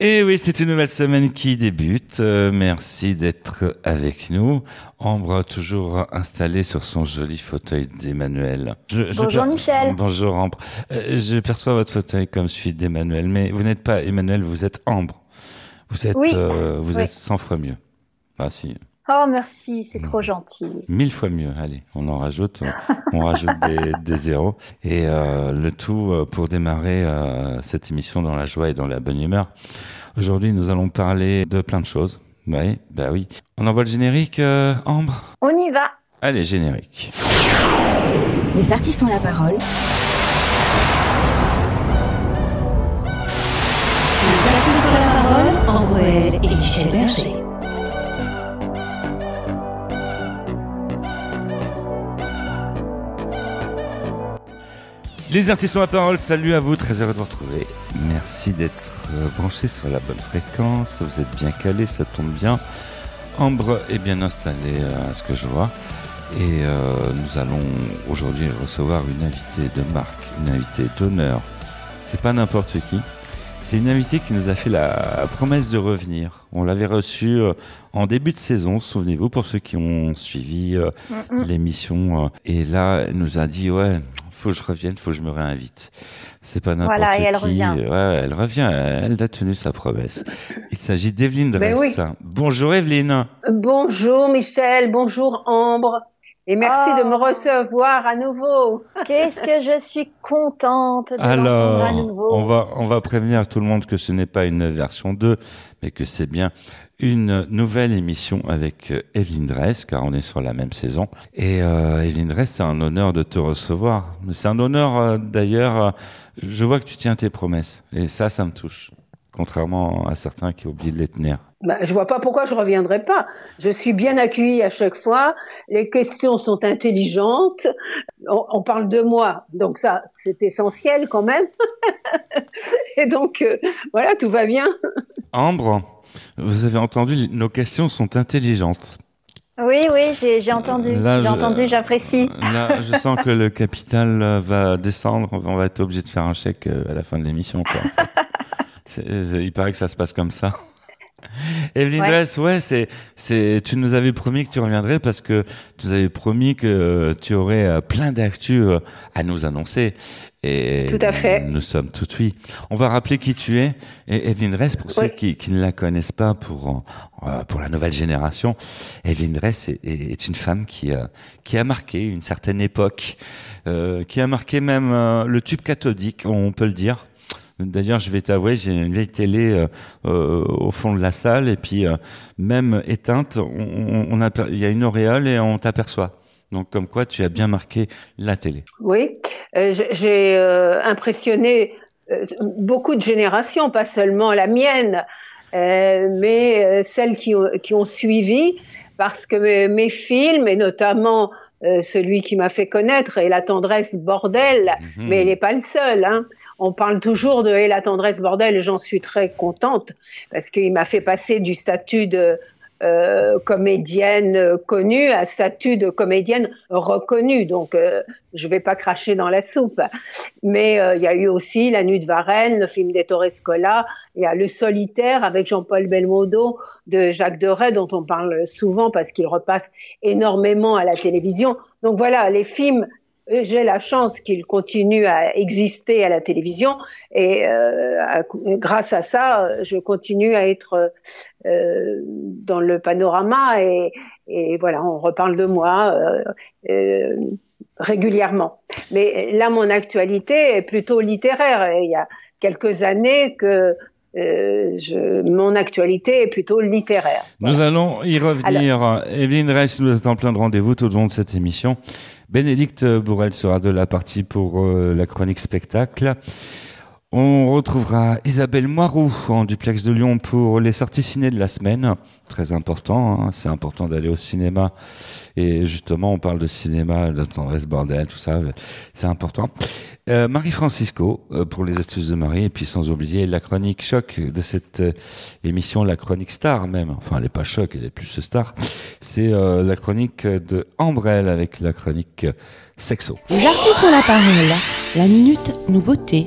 Et oui, c'est une nouvelle semaine qui débute. Euh, merci d'être avec nous. Ambre, toujours installée sur son joli fauteuil d'Emmanuel. Bonjour Michel. Bonjour Ambre. Euh, je perçois votre fauteuil comme celui d'Emmanuel, mais vous n'êtes pas Emmanuel, vous êtes Ambre. Vous êtes, euh, vous êtes 100 fois mieux. Ah si. Oh merci, c'est trop gentil. Mille fois mieux. Allez, on en rajoute, on, rajoute des, des, zéros et euh, le tout euh, pour démarrer euh, cette émission dans la joie et dans la bonne humeur. Aujourd'hui, nous allons parler de plein de choses. Oui, bah oui. On envoie le générique, euh, Ambre? On y va. Allez, générique. Les artistes ont la parole. Les artistes ont la parole. Ambre et Michel Berger. Les artistes ont la parole, salut à vous, très heureux de vous retrouver. Merci d'être euh, branchés sur la bonne fréquence, vous êtes bien calés, ça tombe bien. Ambre est bien installée euh, à ce que je vois. Et euh, nous allons aujourd'hui recevoir une invitée de marque, une invitée d'honneur. C'est pas n'importe qui. C'est une invitée qui nous a fait la promesse de revenir. On l'avait reçue en début de saison, souvenez-vous, pour ceux qui ont suivi euh, l'émission. euh, Et là, elle nous a dit, ouais, faut que je revienne, faut que je me réinvite. C'est pas n'importe Voilà, et elle qui. revient. Ouais, elle revient. Elle a tenu sa promesse. Il s'agit d'Evelyne Ben Dress. oui. Bonjour Evelyne. Bonjour Michel, bonjour Ambre, et merci Oh. de me recevoir à nouveau. Qu'est-ce que je suis contente de Alors, à nouveau. on va, on va prévenir tout le monde que ce n'est pas une version 2, mais que c'est bien une nouvelle émission avec euh, Evelyne Dress, car on est sur la même saison. Et euh, Evelyne Dress, c'est un honneur de te recevoir. C'est un honneur, euh, d'ailleurs, euh, je vois que tu tiens tes promesses. Et ça, ça me touche. Contrairement à certains qui oublient de les tenir. Bah, je vois pas pourquoi je reviendrai pas. Je suis bien accueillie à chaque fois. Les questions sont intelligentes. On, on parle de moi, donc ça, c'est essentiel quand même. et donc, euh, voilà, tout va bien. Ambre, vous avez entendu, nos questions sont intelligentes. Oui, oui, j'ai entendu. Euh, là, J'ai entendu, j'apprécie. Là, je sens que le capital euh, va descendre. On va être obligé de faire un chèque euh, à la fin de l'émission. en fait. Il paraît que ça se passe comme ça. Evelyne Ouais. C'est, c'est, tu nous avais promis que tu reviendrais parce que tu nous avais promis que euh, tu aurais euh, plein d'actu euh, à nous annoncer. Et Tout à fait. Nous sommes tout oui. On va rappeler qui tu es. Et Evelyne Dress, pour ceux Oui. qui, qui ne la connaissent pas, pour euh, pour la nouvelle génération, Evelyne Dress est, une femme qui a qui a marqué une certaine époque, euh, qui a marqué même euh, le tube cathodique, on peut le dire. D'ailleurs, je vais t'avouer, j'ai une vieille télé euh, euh, au fond de la salle et puis euh, même éteinte, on, on, on il y a une auréole et on t'aperçoit. Donc comme quoi, tu as bien marqué la télé. Oui, Euh, j'ai euh, impressionné euh, beaucoup de générations, pas seulement la mienne, mais celles qui ont, qui ont suivi, parce que mes, mes films, et notamment celui qui m'a fait connaître, et La tendresse bordel, Mhm. mais il n'est pas le seul. Hein. On parle toujours de Et la tendresse bordel, et j'en suis très contente, parce qu'il m'a fait passer du statut de euh, comédienne euh, connue à statut de comédienne reconnue. Donc, euh, je vais pas cracher dans la soupe. Mais euh, il y a eu aussi La Nuit de Varennes, le film d'Ettore Scola. Il y a Le Solitaire avec Jean-Paul Belmondo de Jacques Deray, dont on parle souvent parce qu'il repasse énormément à la télévision. Donc voilà, les films. J'ai la chance qu'ils continuent à exister à la télévision et euh, à- grâce à ça, je continue à être euh, dans le panorama et, et voilà, on reparle de moi euh, régulièrement. Mais là, mon actualité est plutôt littéraire. Et il y a quelques années que euh, je, mon actualité est plutôt littéraire. Nous allons y revenir. Evelyne Reiss nous attend plein de rendez-vous tout au long de cette émission. Bénédicte Bourrel sera de la partie pour euh, la chronique spectacle. On retrouvera Isabelle Moiroux en duplex de Lyon pour les sorties ciné de la semaine. Très important, hein, c'est important d'aller au cinéma. Et justement, on parle de cinéma, de tendresse bordel, tout ça, c'est important. Euh, Marie Francisco euh, pour les astuces de Marie, et puis sans oublier la chronique choc de cette euh, émission, la chronique star même. Enfin, elle est pas choc, elle est plus star. C'est la chronique de Ambrelle avec la chronique sexo. Les artistes ont la parole. La minute nouveauté.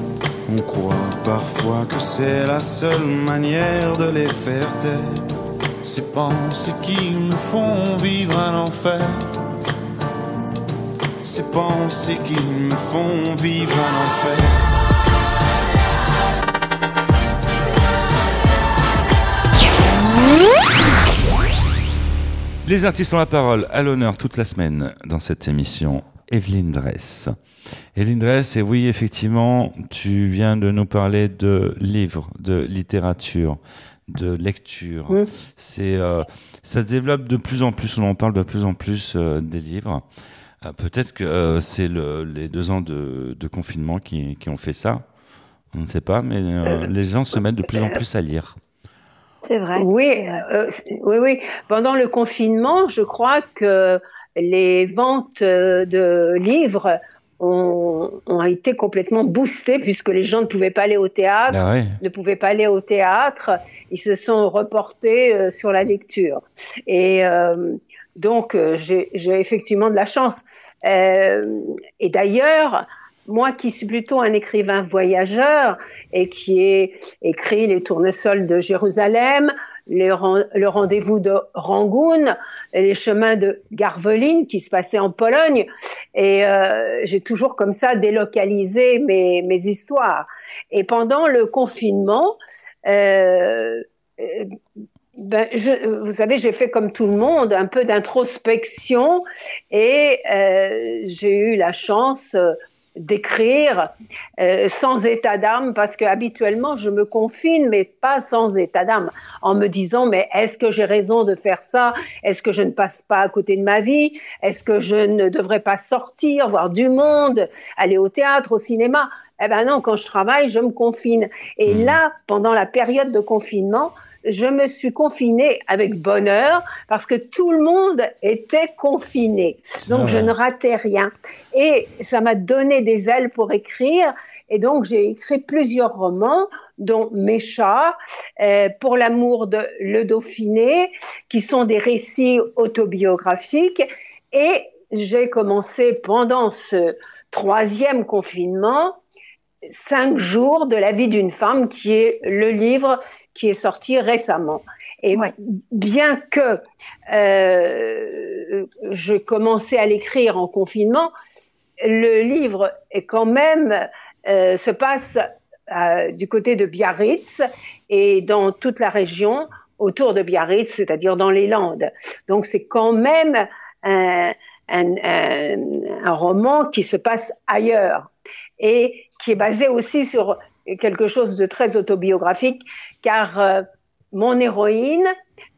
On croit parfois que c'est la seule manière de les faire taire. Ces pensées qui nous font vivre un enfer. Ces pensées qui me font vivre un enfer. Les artistes ont la parole à l'honneur toute la semaine dans cette émission. Evelyne Dress. Evelyne Dress, et oui, effectivement, tu viens de nous parler de livres, de littérature, de lecture. Mm. C'est, euh, ça se développe de plus en plus, on en parle de plus en plus euh, des livres. Euh, peut-être que euh, c'est le, les deux ans de, de confinement qui, qui ont fait ça. On ne sait pas, mais les gens se mettent de plus en plus à lire. C'est vrai. Oui, euh, oui, oui. Pendant le confinement, je crois que les ventes euh, de livres ont, ont été complètement boostées puisque les gens ne pouvaient pas aller au théâtre, Ah ouais. ne pouvaient pas aller au théâtre. Ils se sont reportés euh, sur la lecture. Et euh, donc, j'ai effectivement de la chance. Euh, et d'ailleurs, moi qui suis plutôt un écrivain voyageur et qui ai écrit Les tournesols de Jérusalem, le rendez-vous de Rangoon, les chemins de Garveline qui se passaient en Pologne, et euh, j'ai toujours comme ça délocalisé mes, histoires. Et pendant le confinement, euh, euh, ben, vous savez, j'ai fait comme tout le monde un peu d'introspection et j'ai eu la chance d'écrire euh, sans état d'âme parce que habituellement je me confine mais pas sans état d'âme en me disant mais est-ce que j'ai raison de faire ça? Est-ce que je ne passe pas à côté de ma vie? Est-ce que je ne devrais pas sortir voir du monde aller au théâtre au cinéma? Eh ben non quand je travaille je me confine et Mhm. là pendant la période de confinement je me suis confinée avec bonheur parce que tout le monde était confiné. Donc Ah je ne ratais rien. Et ça m'a donné des ailes pour écrire. Et donc j'ai écrit plusieurs romans, dont Mes chats, euh, Pour l'amour de Le Dauphiné, qui sont des récits autobiographiques. Et j'ai commencé pendant ce troisième confinement, Cinq jours de la vie d'une femme, qui est le livre qui est sorti récemment. Et Ouais. bien que euh, je commençais à l'écrire en confinement, le livre est quand même euh, se passe euh, du côté de Biarritz et dans toute la région autour de Biarritz, c'est-à-dire dans les Landes. Donc c'est quand même un, un, un, un roman qui se passe ailleurs et qui est basé aussi sur quelque chose de très autobiographique, car euh, mon héroïne,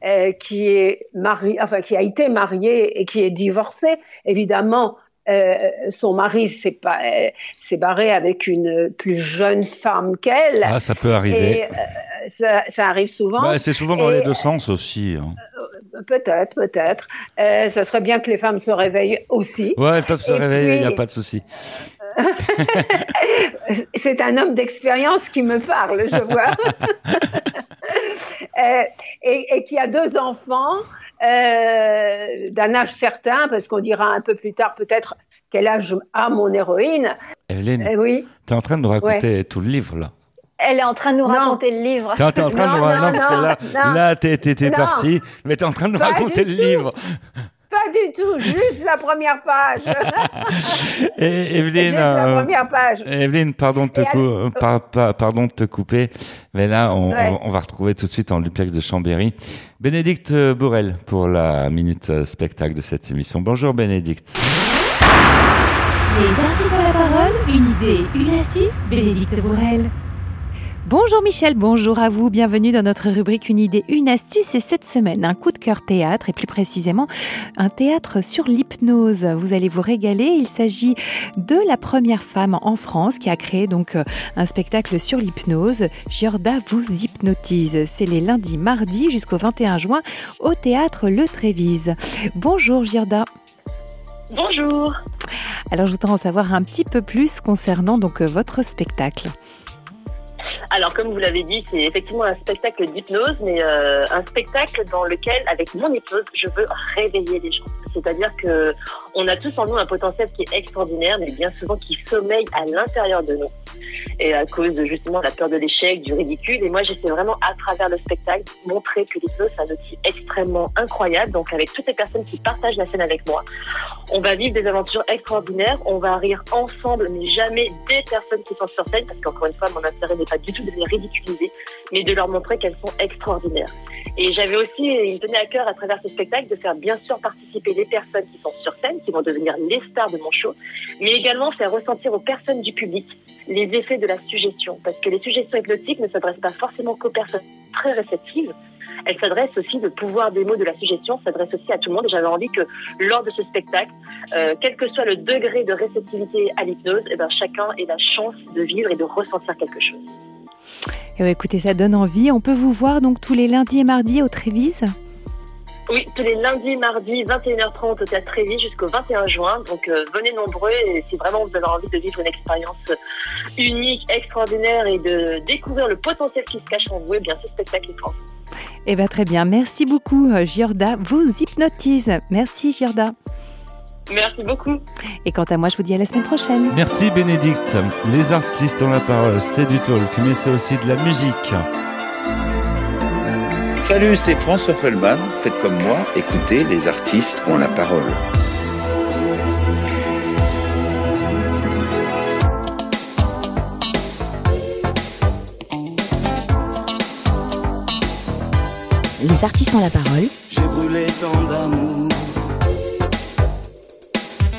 euh, qui est mariée, enfin qui a été mariée et qui est divorcée, évidemment, euh, son mari s'est pas barré avec une plus jeune femme qu'elle. Ah, ça peut arriver. Et ça, ça arrive souvent. Bah, c'est souvent dans Et, les deux sens aussi. hein. Peut-être, peut-être. Euh, ça serait bien que les femmes se réveillent aussi. Ouais, ils peuvent se Et réveiller, il n'y a pas de souci. C'est un homme d'expérience qui me parle, je vois. Euh, et, et qui a deux enfants euh, d'un âge certain, parce qu'on dira un peu plus tard peut-être quel âge a mon héroïne. Evelyne, Euh, oui. t'es en train de nous raconter tout le livre là. Elle est en train de nous Non. raconter le livre. T'es en train de nous raconter, non, parce que là, là t'es, parti, mais t'es en train de nous Pas raconter le tout. livre. Pas du tout, juste la première page. Et Evelyne, juste la euh, première page. Evelyne, pardon de te, cou- euh, par- par- pardon de te couper, mais là, on, Ouais. on- on va retrouver tout de suite en duplex de Chambéry Bénédicte Bourrel pour la minute euh, spectacle de cette émission. Bonjour Bénédicte. Les artistes ont la parole, une idée, une astuce, Bénédicte Bourrel. Bonjour Michel, bonjour à vous, bienvenue dans notre rubrique Une idée, une astuce et cette semaine un coup de cœur théâtre et plus précisément un théâtre sur l'hypnose. Vous allez vous régaler, il s'agit de la première femme en France qui a créé donc euh, un spectacle sur l'hypnose. Giorda vous hypnotise. C'est les lundis, mardis jusqu'au 21 juin au théâtre Le Trévise. Bonjour Giorda. Bonjour. Alors je voudrais en savoir un petit peu plus concernant donc euh, votre spectacle. Alors, comme vous l'avez dit, c'est effectivement un spectacle d'hypnose, mais euh, un spectacle dans lequel, avec mon hypnose, je veux réveiller les gens. C'est-à-dire que on a tous en nous un potentiel qui est extraordinaire, mais bien souvent qui sommeille à l'intérieur de nous. Et à cause de justement la peur de l'échec, du ridicule. Et moi, j'essaie vraiment à travers le spectacle montrer que l'hypnose, c'est un outil extrêmement incroyable. Donc, avec toutes les personnes qui partagent la scène avec moi, on va vivre des aventures extraordinaires. On va rire ensemble, mais jamais des personnes qui sont sur scène, parce qu'encore une fois, mon intérêt n'est pas du tout de les ridiculiser, mais de leur montrer qu'elles sont extraordinaires. Et j'avais aussi, il me tenait à cœur à travers ce spectacle de faire bien sûr participer les personnes qui sont sur scène, qui vont devenir les stars de mon show, mais également faire ressentir aux personnes du public les effets de la suggestion. Parce que les suggestions hypnotiques ne s'adressent pas forcément qu'aux personnes très réceptives, elles s'adressent aussi, le pouvoir des mots de la suggestion s'adresse aussi à tout le monde. Et j'avais envie que lors de ce spectacle, euh, quel que soit le degré de réceptivité à l'hypnose, eh ben, chacun ait la chance de vivre et de ressentir quelque chose. Ben, écoutez, ça donne envie. On peut vous voir donc tous les lundis et mardis au Trévise Oui, tous les lundis, mardis, 21h30 au Théâtre Trévis jusqu'au 21 juin. Donc euh, venez nombreux et si vraiment vous avez envie de vivre une expérience unique, extraordinaire et de découvrir le potentiel qui se cache en vous, eh bien ce spectacle est pour vous. Eh bien très bien, merci beaucoup euh, Giorda, vous hypnotise. Merci Giorda. Merci beaucoup. Et quant à moi, je vous dis à la semaine prochaine. Merci Bénédicte. Les artistes ont la parole, c'est du talk, mais c'est aussi de la musique. Salut, c'est François Feldman. Faites comme moi, écoutez, les artistes ont la parole. Les artistes ont la parole. J'ai brûlé tant d'amour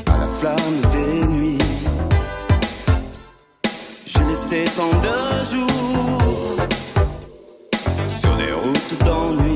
à la flamme des nuits. J'ai laissé tant de jours sur des routes d'ennui.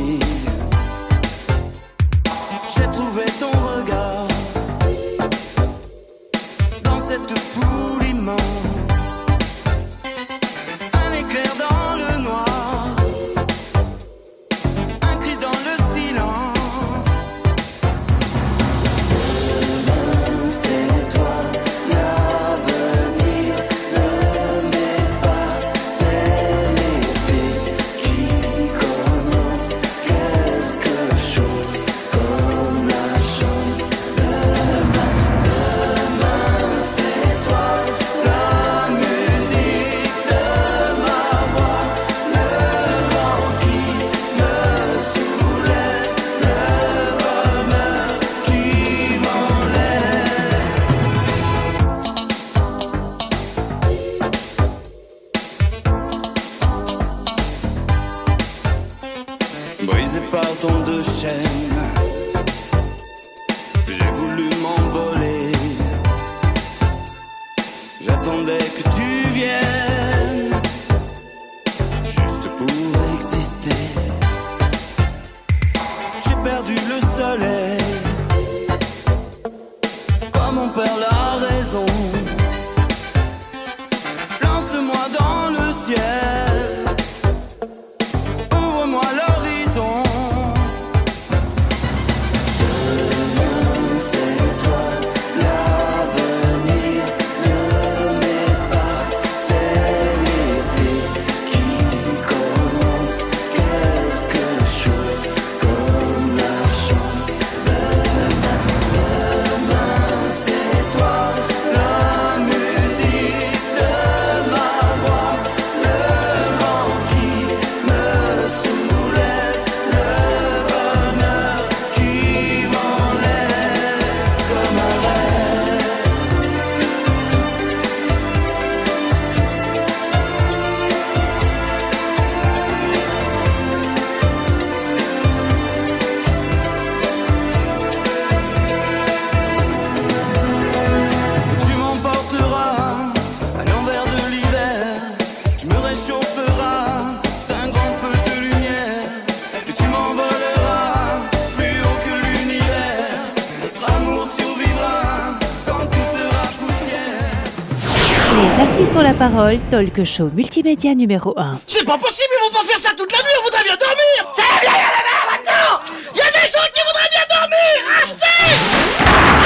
Les artistes ont la parole, talk show multimédia numéro 1. C'est pas possible, ils vont pas faire ça toute la nuit, on voudrait bien dormir Ça va bien, y a la mer maintenant Il y a des gens qui voudraient bien dormir Assez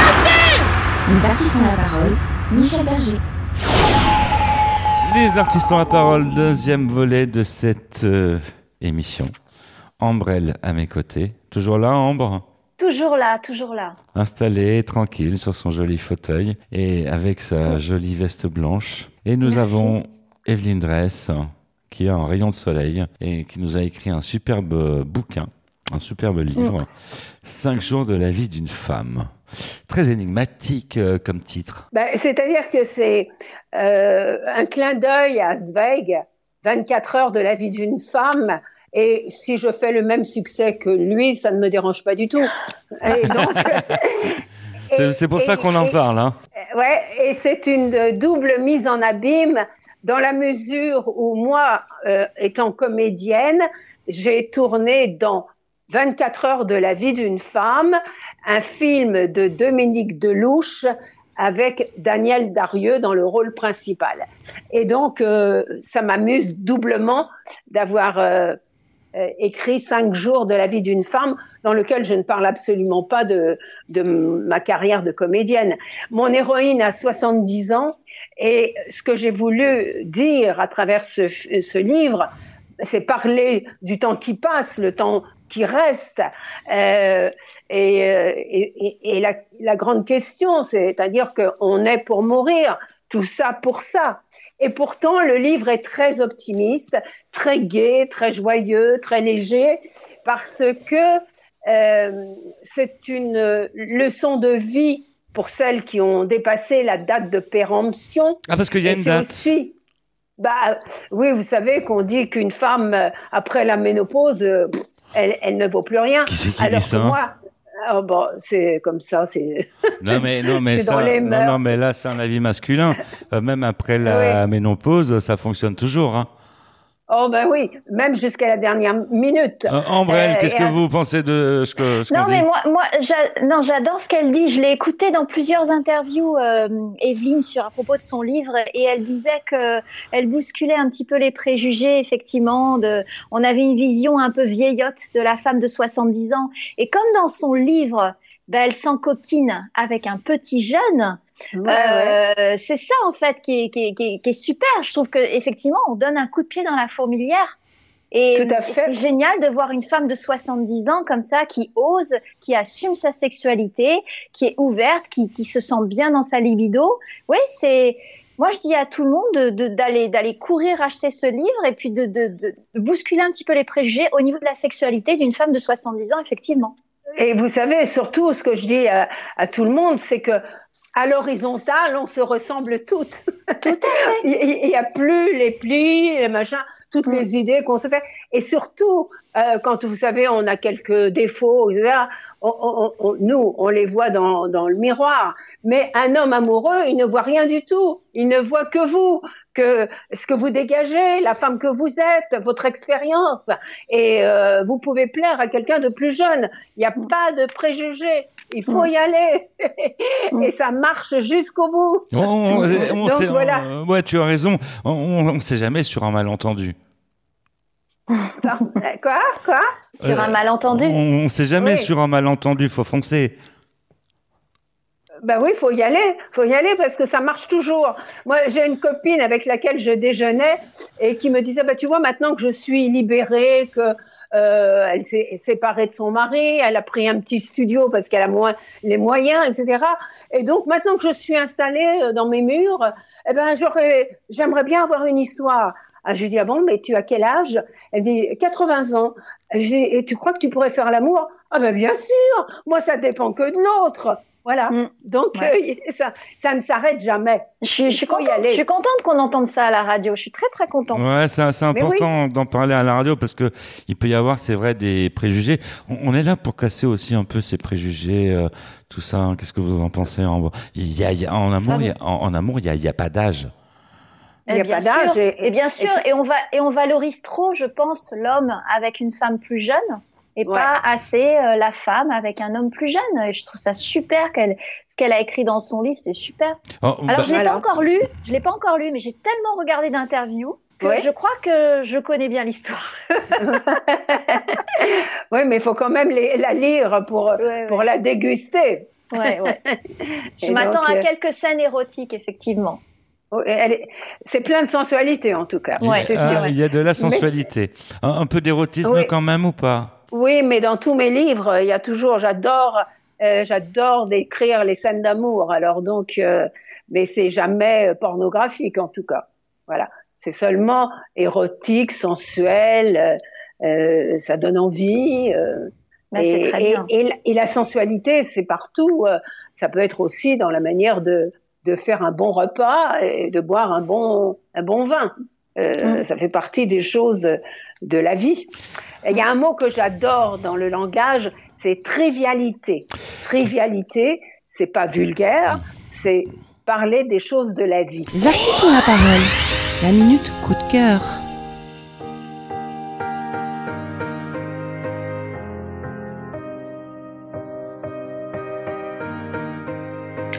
Assez Les artistes ont la parole. Michel Berger. Les artistes ont la parole, deuxième volet de cette euh, émission. Ambrelle à mes côtés. Toujours là, Ambre? Toujours là, toujours là. Installée, tranquille, sur son joli fauteuil et avec sa jolie veste blanche. Et nous Merci. avons Evelyne Dress, qui est en rayon de soleil et qui nous a écrit un superbe bouquin, un superbe livre, Cinq jours de la vie d'une femme. Très énigmatique euh, comme titre. Ben, C'est-à-dire que c'est euh, un clin d'œil à Zweig, 24 heures de la vie d'une femme. Et si je fais le même succès que lui, ça ne me dérange pas du tout. Et donc, C'est pour ça qu'on en parle. Hein. Ouais, et c'est une euh, double mise en abîme dans la mesure où moi, euh, étant comédienne, j'ai tourné dans 24 heures de la vie d'une femme, un film de Dominique Delouche avec Daniel Darieux dans le rôle principal. Et donc, euh, ça m'amuse doublement d'avoir euh, euh, écrit cinq jours de la vie d'une femme dans lequel je ne parle absolument pas de, de ma carrière de comédienne. Mon héroïne a 70 ans et ce que j'ai voulu dire à travers ce, ce livre, c'est parler du temps qui passe, le temps qui reste. Euh, et, euh, et, et- et la, la grande question, c'est-à-dire qu'on est pour mourir, tout ça pour ça. Et pourtant, le livre est très optimiste, très gai, très joyeux, très léger, parce que euh, c'est une leçon de vie pour celles qui ont dépassé la date de péremption. Ah, parce qu'il y a une date. aussi- bah, oui, vous savez qu'on dit qu'une femme, après la ménopause, euh, elle, elle ne vaut plus rien. Qui c'est qui Alors dit ça? moi, ah, bon, c'est comme ça, c'est. Non mais non mais ça, non, non mais là c'est un avis masculin. Euh, même après la ménopause, ça fonctionne toujours. Hein. Oh ben oui, même jusqu'à la dernière minute. Euh, Ambrelle, Euh, qu'est-ce que vous pensez de ce que ce Non, mais dit moi, moi non, j'adore ce qu'elle dit. Je l'ai écouté dans plusieurs interviews, euh, Evelyne, sur, à propos de son livre, et elle disait que elle bousculait un petit peu les préjugés, effectivement. De, on avait une vision un peu vieillotte de la femme de 70 ans. Et comme dans son livre, ben, elle s'encoquine avec un petit jeune, Ouais, ouais. euh, c'est ça en fait qui est, qui, est, qui, est, qui est super. Je trouve que effectivement, on donne un coup de pied dans la fourmilière. Et Tout à et fait. c'est génial de voir une femme de 70 ans comme ça qui ose, qui assume sa sexualité, qui est ouverte, qui, qui se sent bien dans sa libido. Oui, c'est. Moi, je dis à tout le monde de- de- d'aller d'aller courir acheter ce livre et puis de, de, de bousculer un petit peu les préjugés au niveau de la sexualité d'une femme de 70 ans, effectivement. Et vous savez, surtout, ce que je dis à, tout le monde, c'est que à l'horizontale, on se ressemble toutes. Tout à fait. Il n'y a plus les plis, les machins, toutes Mm. les idées qu'on se fait. Et surtout, euh, quand vous savez, on a quelques défauts, etc., on- on- on- nous, on les voit dans, dans le miroir. Mais un homme amoureux, il ne voit rien du tout. Il ne voit que vous, que ce que vous dégagez, la femme que vous êtes, votre expérience. Et euh, vous pouvez plaire à quelqu'un de plus jeune. Il n'y a pas de préjugés. Il faut y aller. Et ça marche jusqu'au bout. On, on- on Donc sait- voilà. euh, ouais, tu as raison. On ne sait jamais sur un malentendu. Quoi? Quoi? Sur Euh, un malentendu? On ne sait jamais Oui. sur un malentendu. Faut foncer. Ben oui, faut y aller, faut y aller parce que ça marche toujours. Moi, j'ai une copine avec laquelle je déjeunais et qui me disait, bah tu vois, maintenant que je suis libérée, que euh, elle s'est séparée de son mari, elle a pris un petit studio parce qu'elle a moins les moyens, etc. Et donc maintenant que je suis installée euh, dans mes murs, eh ben j'aurais, j'aimerais bien avoir une histoire. Ah, je lui dis ah bon, mais tu as quel âge? Elle dit 80 ans. Et tu crois que tu pourrais faire l'amour? Ah ben bien sûr. Moi, ça dépend que de l'autre. Voilà. Mm. Donc Ouais. euh, ça, ça ne s'arrête jamais. Je suis, je suis Il faut y contente, aller. je suis contente qu'on entende ça à la radio. Je suis très très contente. Ouais, c'est c'est Mais oui. important d'en parler à la radio parce que il peut y avoir, c'est vrai, des préjugés. On, on est là pour casser aussi un peu ces préjugés, euh, tout ça. hein. Qu'est-ce que vous en pensez en, il y a, il y a- en amour, il y a, en, en amour, il y a, pas d'âge. Il n'y a bien pas d'âge. sûr. Et, Et bien sûr, et et on va et on valorise trop, je pense, l'homme avec une femme plus jeune. Et pas assez euh, la femme avec un homme plus jeune. Et je trouve ça super qu'elle, ce qu'elle a écrit dans son livre, c'est super. Oh, Alors bah- je l'ai pas encore lu, je l'ai pas encore lu, mais j'ai tellement regardé d'interviews que Ouais. je crois que je connais bien l'histoire. Oui, mais il faut quand même les- la lire pour, Ouais, pour la déguster. ouais, ouais. Je m'attends donc, à euh, quelques scènes érotiques, effectivement. elle est- C'est plein de sensualité en tout cas. Ouais. c'est Ah, il y a de la sensualité. Un, un peu d'érotisme Oui. quand même ou pas? Oui, mais dans tous mes livres, il y a toujours, j'adore, euh, j'adore décrire les scènes d'amour. Alors donc, euh, mais c'est jamais euh, pornographique en tout cas. Voilà, c'est seulement érotique, sensuel. euh, euh, ça donne envie. euh, c'est et, très bien. et la- et la sensualité, c'est partout. euh, ça peut être aussi dans la manière de, de faire un bon repas et de boire un bon, un bon vin. Euh, Mm. Ça fait partie des choses de la vie. Il y a un mot que j'adore dans le langage, c'est trivialité. Trivialité, c'est pas vulgaire, c'est parler des choses de la vie. Les artistes ont la parole. La minute coup de cœur.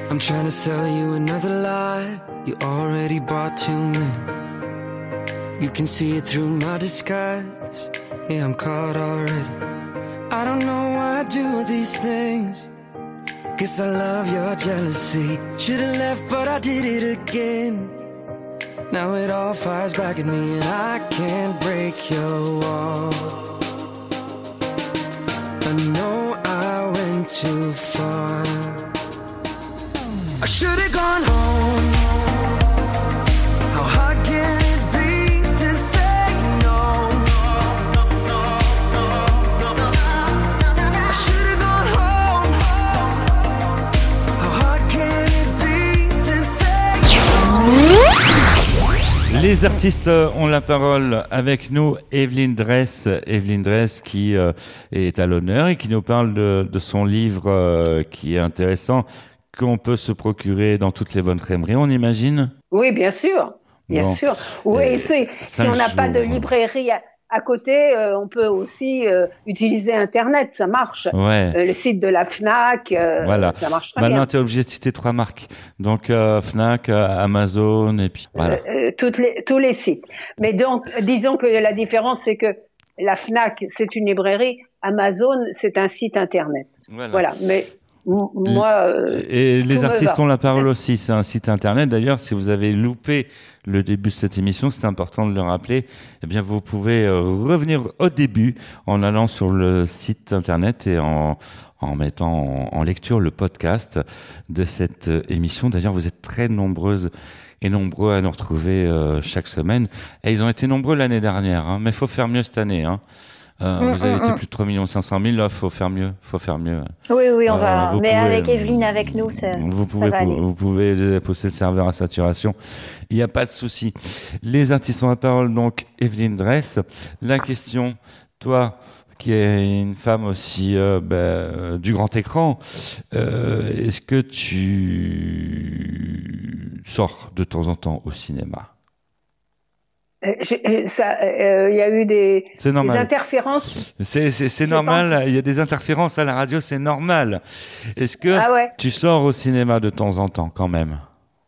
I'm trying to sell you another lie. You already bought too many. You can see it through my disguise. Yeah, I'm caught already. I don't know why I do these things. Guess I love your jealousy. Should've left, but I did it again. Now it all fires back at me, and I can't break your wall. I know I went too far. I should have gone home. Les artistes euh, ont la parole avec nous. Evelyne Dress, Evelyne Dress qui euh, est à l'honneur et qui nous parle de, de son livre euh, qui est intéressant, qu'on peut se procurer dans toutes les bonnes crèmeries, on imagine? Oui, bien sûr, bien Bon. sûr. Oui, Et si, on n'a pas de librairie à, côté, euh, on peut aussi euh, utiliser Internet, ça marche. Ouais. Euh, le site de la Fnac, Voilà. ça marche très Maintenant, bien. tu es obligé de citer trois marques. Donc, Fnac, Amazon, et puis voilà. Toutes les, tous les sites. Mais donc, disons que la différence, c'est que la Fnac, c'est une librairie, Amazon, c'est un site Internet. Voilà. Voilà. Mais moi, euh, Et les artistes ont la parole aussi. C'est un site internet. D'ailleurs, si vous avez loupé le début de cette émission, c'est important de le rappeler. Eh bien, vous pouvez euh, revenir au début en allant sur le site internet et en, en mettant en, en lecture le podcast de cette euh, émission. D'ailleurs, vous êtes très nombreuses et nombreux à nous retrouver euh, chaque semaine. Et ils ont été nombreux l'année dernière, hein, mais il faut faire mieux cette année. Hein. Euh, Mm, vous avez mm, été mm. plus de 3 500 000, là, faut faire mieux, faut faire mieux. Oui, oui, on Euh, va. vous Mais pouvez, avec euh, Evelyne avec nous, ça, Vous ça pouvez, va aller. vous pouvez pousser le serveur à saturation. Il n'y a pas de souci. Les artistes ont la parole, donc Evelyne Dress. La question, toi, qui es une femme aussi euh, euh, du grand écran, euh, est-ce que tu sors de temps en temps au cinéma? Euh, euh, euh, il y a eu des, interférences. C'est, normal, il y a des interférences à la radio, c'est normal. Est-ce que Ah ouais. tu sors au cinéma de temps en temps quand même?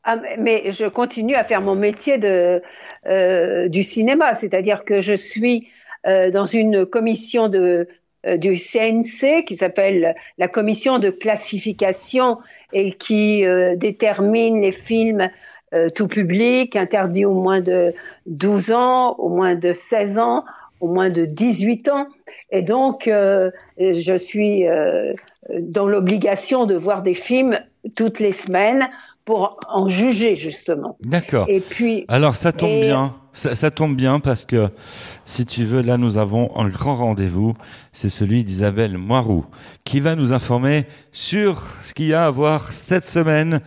Ah, mais je continue à faire mon métier de, euh, du cinéma, c'est-à-dire que je suis euh, dans une commission de, du CNC qui s'appelle la commission de classification et qui détermine les films euh, tout public, interdits au moins de 12 ans, au moins de 16 ans, au moins de 18 ans. Et donc, euh, je suis euh, dans l'obligation de voir des films toutes les semaines pour en juger justement. D'accord. Et puis, Alors ça tombe Et- bien, ça, ça tombe bien parce que si tu veux, là nous avons un grand rendez-vous, c'est celui d'Isabelle Moirou qui va nous informer sur ce qu'il y a à voir cette semaine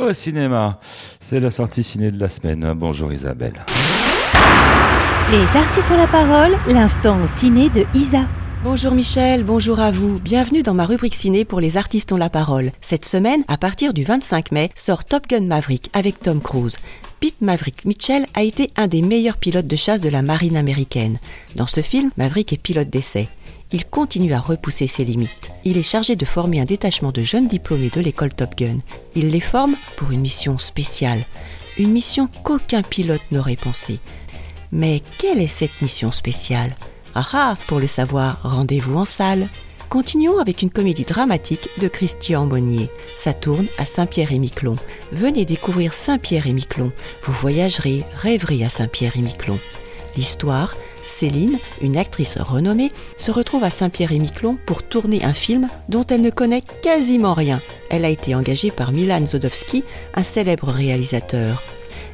au cinéma. C'est la sortie ciné de la semaine. Bonjour Isabelle. Les artistes ont la parole, l'instant ciné de Isa. Bonjour Michel, bonjour à vous. Bienvenue dans ma rubrique ciné pour les artistes ont la parole. Cette semaine, à partir du 25 mai, sort Top Gun Maverick avec Tom Cruise. Pete Maverick Mitchell a été un des meilleurs pilotes de chasse de la marine américaine. Dans ce film, Maverick est pilote d'essai. Il continue à repousser ses limites. Il est chargé de former un détachement de jeunes diplômés de l'école Top Gun. Il les forme pour une mission spéciale, une mission qu'aucun pilote n'aurait pensée. Mais quelle est cette mission spéciale? Ah ah, pour le savoir, rendez-vous en salle. Continuons avec une comédie dramatique de Christian Bonnier. Ça tourne à Saint-Pierre-et-Miquelon. Venez découvrir Saint-Pierre-et-Miquelon. Vous voyagerez, rêverez à Saint-Pierre-et-Miquelon. L'histoire, Céline, une actrice renommée, se retrouve à Saint-Pierre-et-Miquelon pour tourner un film dont elle ne connaît quasiment rien. Elle a été engagée par Milan Zodowski, un célèbre réalisateur.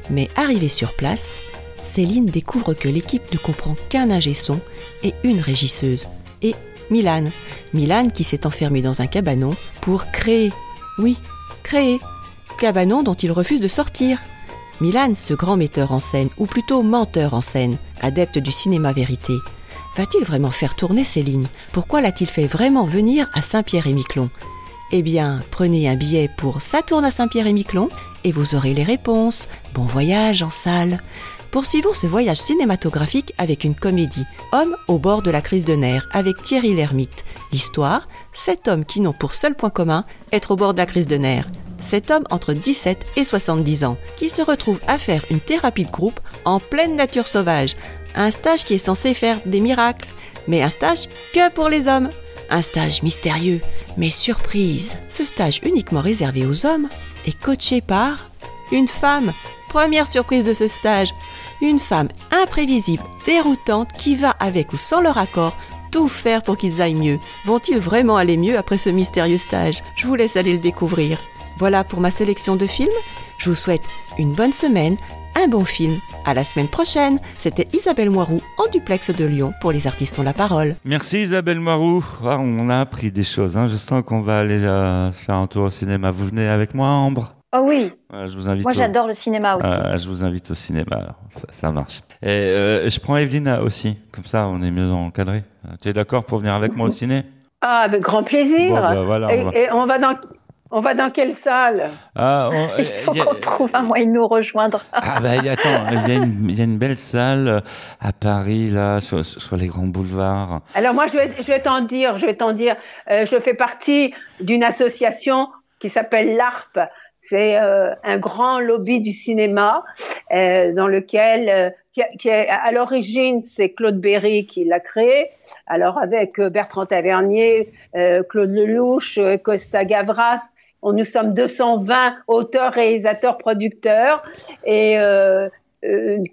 Mais arrivée sur place, Céline découvre que l'équipe ne comprend qu'un ingé son et une régisseuse. Et Milan. Milan qui s'est enfermé dans un cabanon pour créer. Oui, créer. Cabanon dont il refuse de sortir. Milan, ce grand metteur en scène, ou plutôt menteur en scène, adepte du cinéma vérité, va-t-il vraiment faire tourner Céline? Pourquoi l'a-t-il fait vraiment venir à Saint-Pierre-et-Miquelon? Eh bien, prenez un billet pour Ça tourne à Saint-Pierre-et-Miquelon et vous aurez les réponses. Bon voyage en salle. Poursuivons ce voyage cinématographique avec une comédie, Homme au bord de la crise de nerfs, avec Thierry Lhermitte. L'histoire, sept hommes qui n'ont pour seul point commun être au bord de la crise de nerfs. Cet homme entre 17 et 70 ans, qui se retrouve à faire une thérapie de groupe en pleine nature sauvage. Un stage qui est censé faire des miracles, mais un stage que pour les hommes. Un stage mystérieux, mais surprise. Ce stage uniquement réservé aux hommes est coaché par une femme. Première surprise de ce stage, une femme imprévisible, déroutante, qui va avec ou sans leur accord tout faire pour qu'ils aillent mieux. Vont-ils vraiment aller mieux après ce mystérieux stage? Je vous laisse aller le découvrir. Voilà pour ma sélection de films. Je vous souhaite une bonne semaine, un bon film. À la semaine prochaine. C'était Isabelle Moiroux en duplex de Lyon pour Les Artistes ont la parole. Merci Isabelle Moiroux. Ah, on a appris des choses. Hein. Je sens qu'on va aller euh, se faire un tour au cinéma. Vous venez avec moi, Ambre? Oh oui. Je vous invite Moi, au- j'adore le cinéma aussi. Ah, je vous invite au cinéma. Ça, ça marche. Et euh, je prends Evelyne aussi. Comme ça, on est mieux encadré. Euh, Tu es d'accord pour venir avec moi au ciné? Ah, avec grand plaisir. Bon, bah, voilà, et, on va- et on va dans, on va dans quelle salle? Ah, on- Il faut a- qu'on trouve un moyen de nous rejoindre. Ah bah attends, il y, a une- il y a une belle salle euh, à Paris là, sur, sur les grands boulevards. Alors moi, je vais, je vais t'en dire, je vais t'en dire. Euh, je fais partie d'une association qui s'appelle l'ARP. C'est euh, un grand lobby du cinéma euh, dans lequel, euh, qui, à l'origine, c'est Claude Berry qui l'a créé. Alors avec euh, Bertrand Tavernier, euh, Claude Lelouch, euh, Costa Gavras, nous sommes 220 auteurs, réalisateurs, producteurs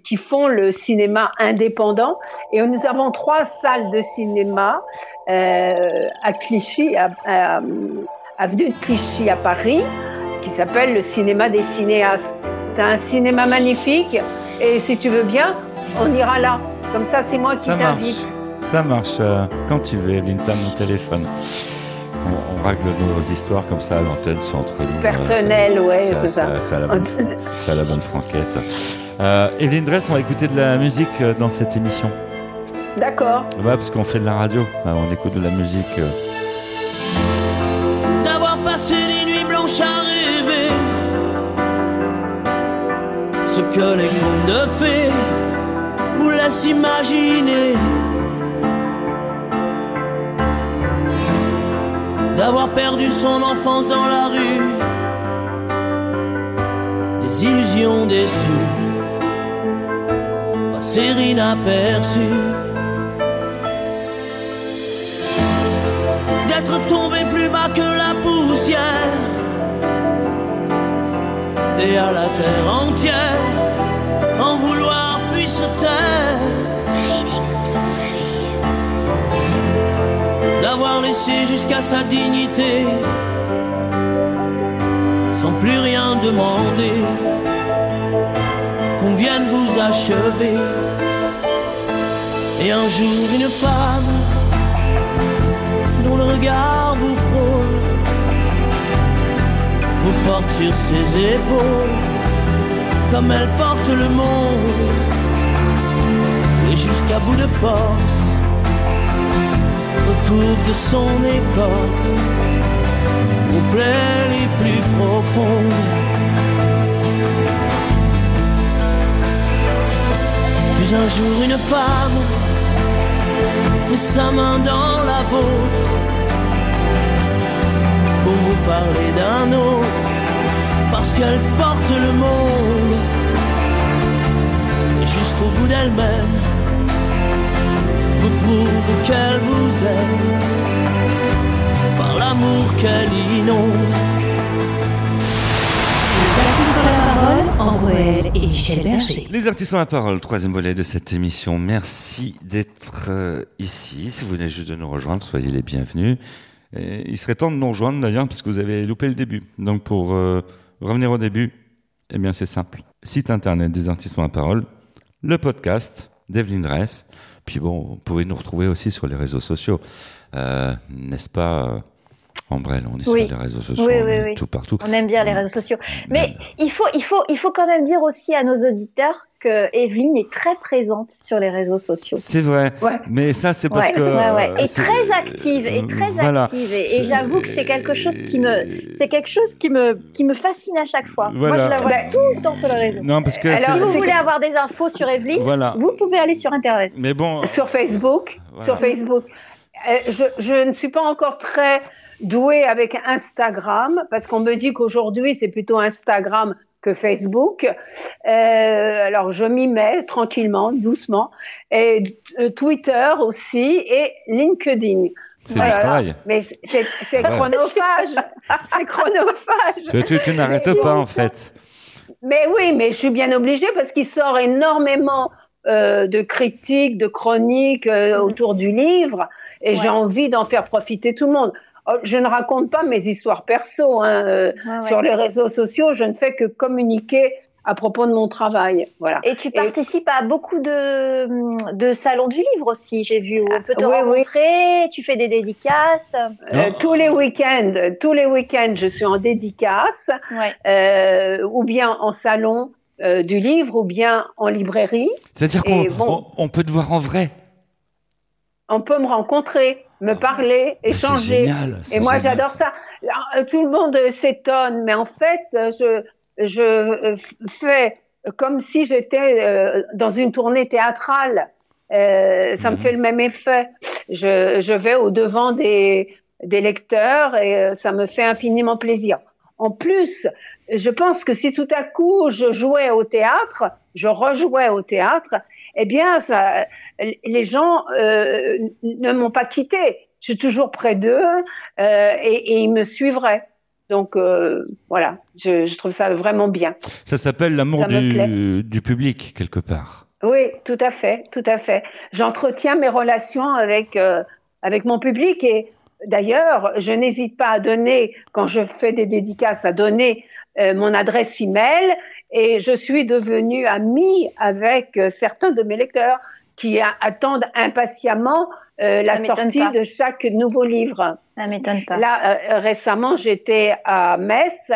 qui font le cinéma indépendant. Et nous avons trois salles de cinéma à Clichy, à, à- avenue de Clichy à Paris, qui s'appelle le cinéma des cinéastes. C'est un cinéma magnifique. Et si tu veux bien, on ira là. Comme ça, c'est moi qui Ça marche. t'invite. Ça marche euh, quand tu veux, Evelyne, t'as mon téléphone. On, on règle nos histoires comme ça à l'antenne, c'est entre nous. Personnel, euh, ouais, c'est ça. C'est à la bonne, c'est à la bonne franquette. Euh, Evelyne Dress, on va écouter de la musique euh, dans cette émission. D'accord. Ouais, parce qu'on fait de la radio, euh, on écoute de la musique. euh, d'avoir passé des nuits blanches à ce que les contes de fées vous laissent imaginer. D'avoir perdu son enfance dans la rue, des illusions déçues, passer inaperçues. d'être tombé plus bas que la poussière et à la terre entière en vouloir puis se taire. D'avoir laissé jusqu'à sa dignité sans plus rien demander qu'on vienne vous achever. Et un jour une femme dont le regard vous frôle, vous porte sur ses épaules, comme elle porte le monde, et jusqu'à bout de force, recouvre de son écorce, aux plaies les plus profondes. Puis un jour une femme met sa main dans la vôtre pour vous parler d'un autre, parce qu'elle porte le monde jusqu'au bout d'elle-même vous prouve qu'elle vous aime par l'amour qu'elle inonde. et Michel. Les artistes ont la parole, troisième volet de cette émission. Merci d'être euh, ici. Si vous venez juste de nous rejoindre, soyez les bienvenus. Et il serait temps de nous rejoindre d'ailleurs, parce que vous avez loupé le début. Donc pour euh, revenir au début, eh bien c'est simple. Site internet des artistes la parole, le podcast d'Evelyne Dress. Puis bon, vous pouvez nous retrouver aussi sur les réseaux sociaux. Euh, N'est-ce pas euh, Ambrelle, on est Oui. sur les réseaux sociaux, Oui, on oui, est oui. tout partout. On aime bien les réseaux sociaux. Mais il faut, il faut, il faut quand même dire aussi à nos auditeurs que Evelyne est très présente sur les réseaux sociaux. C'est vrai. Mais ça, c'est parce Ouais, que. ouais, ouais. euh, Et très active, et très voilà. active. Et, et j'avoue que c'est quelque chose qui me, c'est quelque chose qui me, qui me fascine à chaque fois. Moi, Voilà. je la vois Bah, tout le temps sur les réseaux. Non, parce que Alors, si vous voulez avoir des infos sur Evelyne, Voilà. vous pouvez aller sur Internet. Mais bon. Sur Facebook, Voilà. sur Facebook. Euh, je, je ne suis pas encore très douée avec Instagram parce qu'on me dit qu'aujourd'hui c'est plutôt Instagram que Facebook. Euh, alors je m'y mets tranquillement, doucement. Et euh, Twitter aussi et LinkedIn. C'est du travail. Mais c'est- Ouais. chronophage. c'est chronophage. Tu, tu- tu n'arrêtes pas, en fait. Mais oui, mais je suis bien obligée parce qu'il sort énormément euh, de critiques, de chroniques euh, autour du livre et j'ai envie d'en faire profiter tout le monde. Oh, Je ne raconte pas mes histoires perso hein, euh, ouais. sur les réseaux sociaux, je ne fais que communiquer à propos de mon travail. Voilà. Et tu participes à beaucoup de, de salons du livre aussi, j'ai vu. où On peut te oui, oui. rencontrer, tu fais des dédicaces. Euh, tous les week-ends, tous les week-ends, je suis en dédicace, euh, ou bien en salon euh, du livre, ou bien en librairie. C'est-à-dire qu'on bon, on- on peut te voir en vrai. On peut me rencontrer, me parler, échanger. génial, Et moi, j'adore ça. Alors, Tout le monde euh, s'étonne, mais en fait, euh, je, je euh, fais comme si j'étais euh, dans une tournée théâtrale. Euh, ça me fait le même effet. Je, je vais au devant des, des lecteurs et euh, ça me fait infiniment plaisir. En plus, je pense que si tout à coup je jouais au théâtre, je rejouais au théâtre, eh bien, ça, les gens euh, ne m'ont pas quitté. Je suis toujours près d'eux euh, et, et ils me suivraient. Donc euh, voilà, je, je trouve ça vraiment bien. Ça s'appelle l'amour du, du public, quelque part. Oui, tout à fait, tout à fait. J'entretiens mes relations avec euh, avec mon public et d'ailleurs, je n'hésite pas à donner quand je fais des dédicaces à donner euh, mon adresse email et je suis devenue amie avec euh, certains de mes lecteurs qui a- attendent impatiemment euh, la sortie pas. de chaque nouveau livre. Ça m'étonne pas. Là, euh, récemment, j'étais à Metz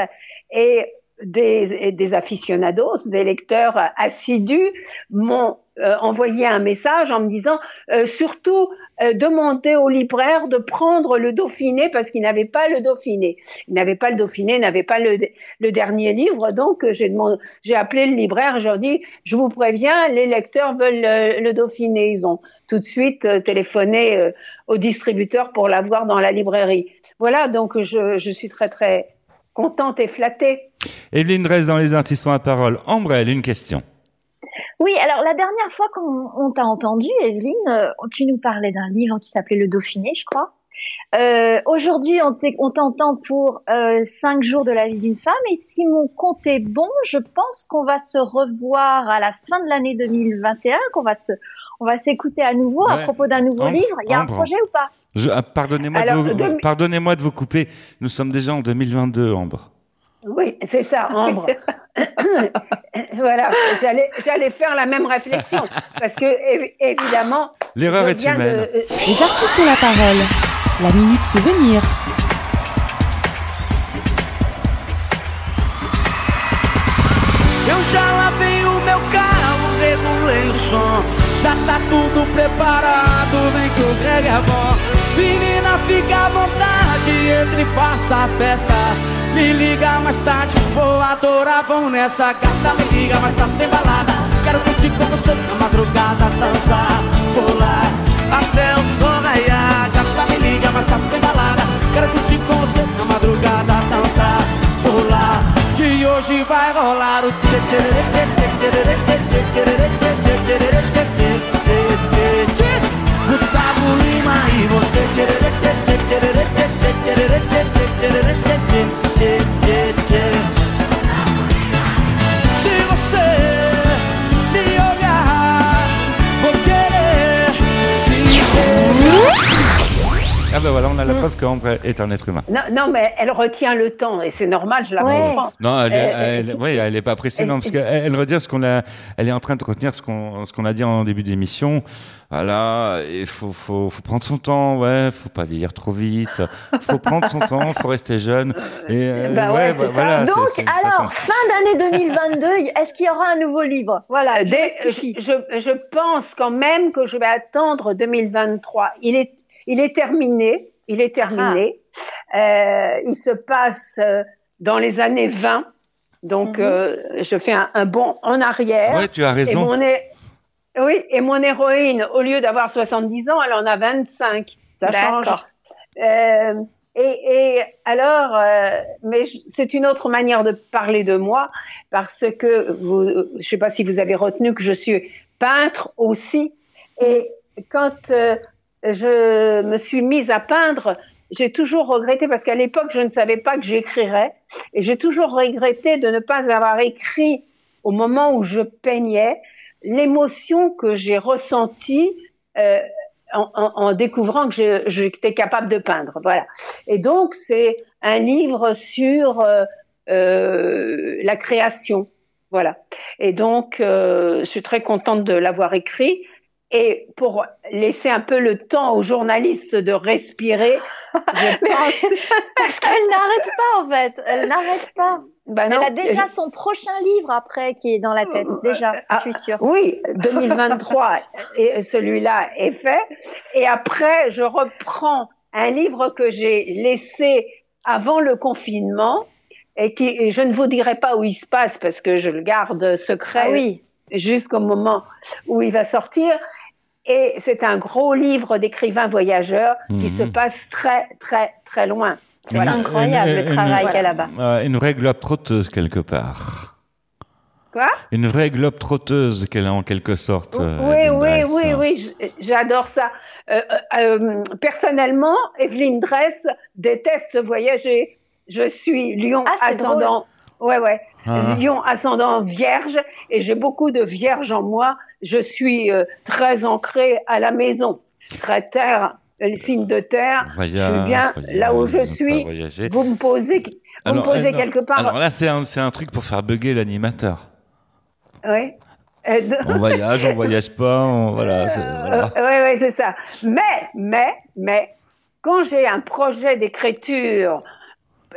et des, des aficionados, des lecteurs euh, assidus m'ont euh, envoyé un message en me disant euh, surtout euh, demandez au libraire de prendre le Dauphiné parce qu'il n'avait pas le Dauphiné. Il n'avait pas le Dauphiné, il n'avait pas le, dernier livre, donc euh, j'ai appelé le libraire, j'ai dit je vous préviens, les lecteurs veulent le, le Dauphiné. Ils ont tout de suite euh, téléphoné euh, au distributeur pour l'avoir dans la librairie. Voilà, donc je, suis très très contente et flattée. Evelyne Dresse dans Les Artistes la parole. Ambrelle, une question. Oui, alors la dernière fois qu'on on t'a entendu, Evelyne, euh, tu nous parlais d'un livre qui s'appelait Le Dauphiné, je crois. Euh, Aujourd'hui, on t'entend pour euh, cinq jours de la vie d'une femme, et si mon compte est bon, je pense qu'on va se revoir à la fin de l'année 2021, qu'on va se, on va s'écouter à nouveau à propos d'un nouveau Ambre, livre. Il y a Ambre. un projet ou pas? Ah, Pardonnez-moi de, vous- de vous couper. Nous sommes déjà en 2022, Ambre. Oui, c'est ça, Ambre. voilà, j'allais j'allais faire la même réflexion parce que évi- évidemment. L'erreur je est viens de- humaine. euh, Les artistes ont la parole. La minute souvenir. Eu já lavei o meu carro, regulei o som. Já tá tudo preparado, vem que o Greg é bom. Menina, fica à vontade, entre e faça a festa. Me liga mais tarde, vou adorar, vão nessa gata. Me liga mais tarde, tem balada. Quero curtir com você na madrugada, dançar, pular até o sol raiar. Gata, me liga mais tarde, tem balada. Quero curtir com você na madrugada, dançar, pular. Que hoje vai rolar o tchê tchê tchê tchê tchê tchê tchê tchê tchê tchê tchê tchê chit chit chit chit chit chit chit chit chit chit chit chit ben voilà, on a la preuve qu'Ambre est un être humain. Non, non, mais elle retient le temps et c'est normal, je la comprends. Non, elle, est- Euh, elle- oui, elle est pas pressée, non, parce elle- qu'elle elle retient ce qu'on a, elle est en train de retenir ce qu'on, ce qu'on a dit en début d'émission. Voilà, il faut, faut, faut prendre son temps, ouais, faut pas vieillir trop vite, faut prendre son temps, faut rester jeune. Et euh, Bah ouais, bah, voilà, Donc, alors, façon. fin d'année 2022, est-ce qu'il y aura un nouveau livre? Voilà. je je, je pense quand même que je vais attendre 2023. Il est, il est terminé. Il est terminé. Euh, il se passe euh, dans les années 20. Donc, Mhm. euh, je fais un, un bond en arrière. Ouais, tu as raison. Et mon, hé- oui, et mon héroïne, au lieu d'avoir 70 ans, elle en a 25. Ça change. D'accord. Euh, et, et alors, euh, mais c'est une autre manière de parler de moi parce que vous, je sais pas si vous avez retenu que je suis peintre aussi. Et quand euh, je me suis mise à peindre, j'ai toujours regretté parce qu'à l'époque, je ne savais pas que j'écrirais. Et j'ai toujours regretté de ne pas avoir écrit au moment où je peignais l'émotion que j'ai ressentie euh, en, en- en découvrant que j'étais capable de peindre. Voilà. Et donc, c'est un livre sur euh, euh, la création. Voilà. Et donc, euh, je suis très contente de l'avoir écrit. Et pour laisser un peu le temps aux journalistes de respirer, je pense. Parce qu'elle n'arrête pas, en fait. Elle n'arrête pas. Bah Elle non, a déjà je- son prochain livre après qui est dans la tête. Déjà, Ah, je suis sûre. Oui, 2023, et celui-là est fait. Et après, je reprends un livre que j'ai laissé avant le confinement et qui, et je ne vous dirai pas où il se passe parce que je le garde secret Ah oui. Jusqu'au moment où il va sortir. Et c'est un gros livre d'écrivains voyageurs qui Mhm. se passe très, très, très loin. Voilà. Une- Incroyable, le travail qu'elle a là-bas. euh, Une vraie globe trotteuse quelque part. Quoi? Une vraie globe trotteuse qu'elle a en quelque sorte. euh, Oui, Evelyne oui, oui, oui, j'adore ça. Euh, euh, euh, personnellement, Evelyne Dress déteste voyager. Je suis lion Ah, c'est ascendant. Ouais, ouais. Ah. Lion ascendant vierge et j'ai beaucoup de vierges en moi. Je suis euh, très ancrée à la maison. Très terre, le signe de terre. je suis Voyage, bien voyage, là où je suis. Vous me posez, vous Alors, me posez euh, quelque part. Alors là, c'est un, un truc pour faire bugger l'animateur. Oui. Euh, On voyage, on voyage pas, on, voilà. voilà. oui, oui, c'est ça. Mais, mais, mais, quand j'ai un projet d'écriture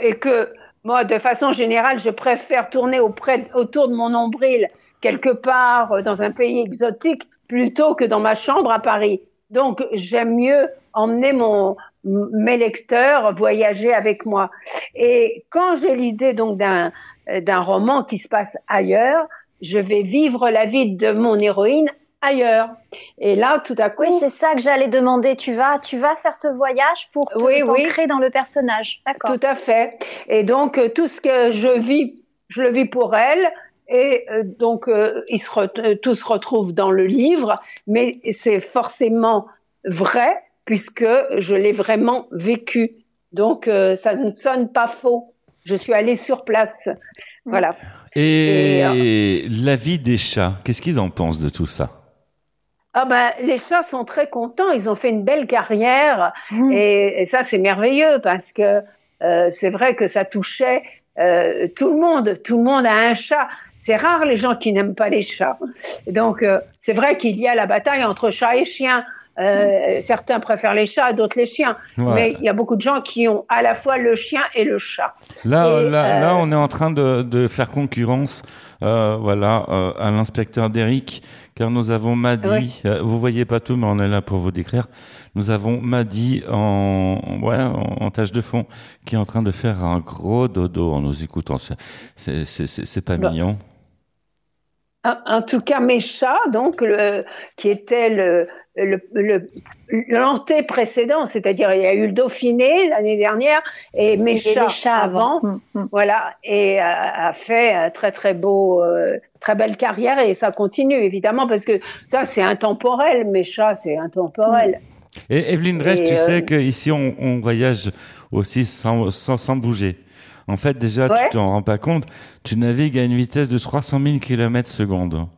et que moi, de façon générale, je préfère tourner auprès, autour de mon nombril quelque part euh, dans un pays exotique plutôt que dans ma chambre à Paris. Donc, j'aime mieux emmener mon, mes lecteurs voyager avec moi. Et quand j'ai l'idée donc euh, d'un roman qui se passe ailleurs, je vais vivre la vie de mon héroïne ailleurs. Et là, tout à coup, Oui, c'est ça que j'allais demander. Tu vas, tu vas faire ce voyage pour te- Oui, dans le personnage. D'accord. Tout à fait. Et donc, euh, tout ce que je vis, je le vis pour elle. Et euh, donc, euh, il se re- tout se retrouve dans le livre, mais c'est forcément vrai puisque je l'ai vraiment vécu. Donc, euh, ça ne sonne pas faux. Je suis allée sur place. Voilà. Et, Et, la vie des chats, qu'est-ce qu'ils en pensent de tout ça? Ah ben, les chats sont très contents. Ils ont fait une belle carrière Mmh. et, et ça c'est merveilleux parce que euh, c'est vrai que ça touchait euh, tout le monde. Tout le monde a un chat. C'est rare les gens qui n'aiment pas les chats. Donc euh, c'est vrai qu'il y a la bataille entre chat et chien. Euh, Certains préfèrent les chats, d'autres les chiens. Ouais. Mais il y a beaucoup de gens qui ont à la fois le chien et le chat. Là, Et, là, euh, là, on est en train de, de faire concurrence, euh, voilà, à l'inspecteur d'Eric, car nous avons Madi. Oui. euh, vous voyez pas tout, mais on est là pour vous décrire. Nous avons Madi en, ouais, en, en tâche de fond, qui est en train de faire un gros dodo en nous écoutant. C'est- C'est, c'est, c'est, c'est pas Bah. mignon. En, tout cas, Mécha, donc, le, qui était le, le, précédent, c'est-à-dire il y a eu le Dauphiné l'année dernière et Mécha, avant, hum, hum. voilà, et a, fait un très très beau, euh, très belle carrière et ça continue évidemment parce que ça c'est intemporel, Mécha c'est intemporel. Et Evelyne Rest, tu sais euh, qu'ici on, on voyage aussi sans, sans, sans bouger. En fait, déjà, tu t'en rends pas compte, tu navigues à une vitesse de 300 000 km secondes.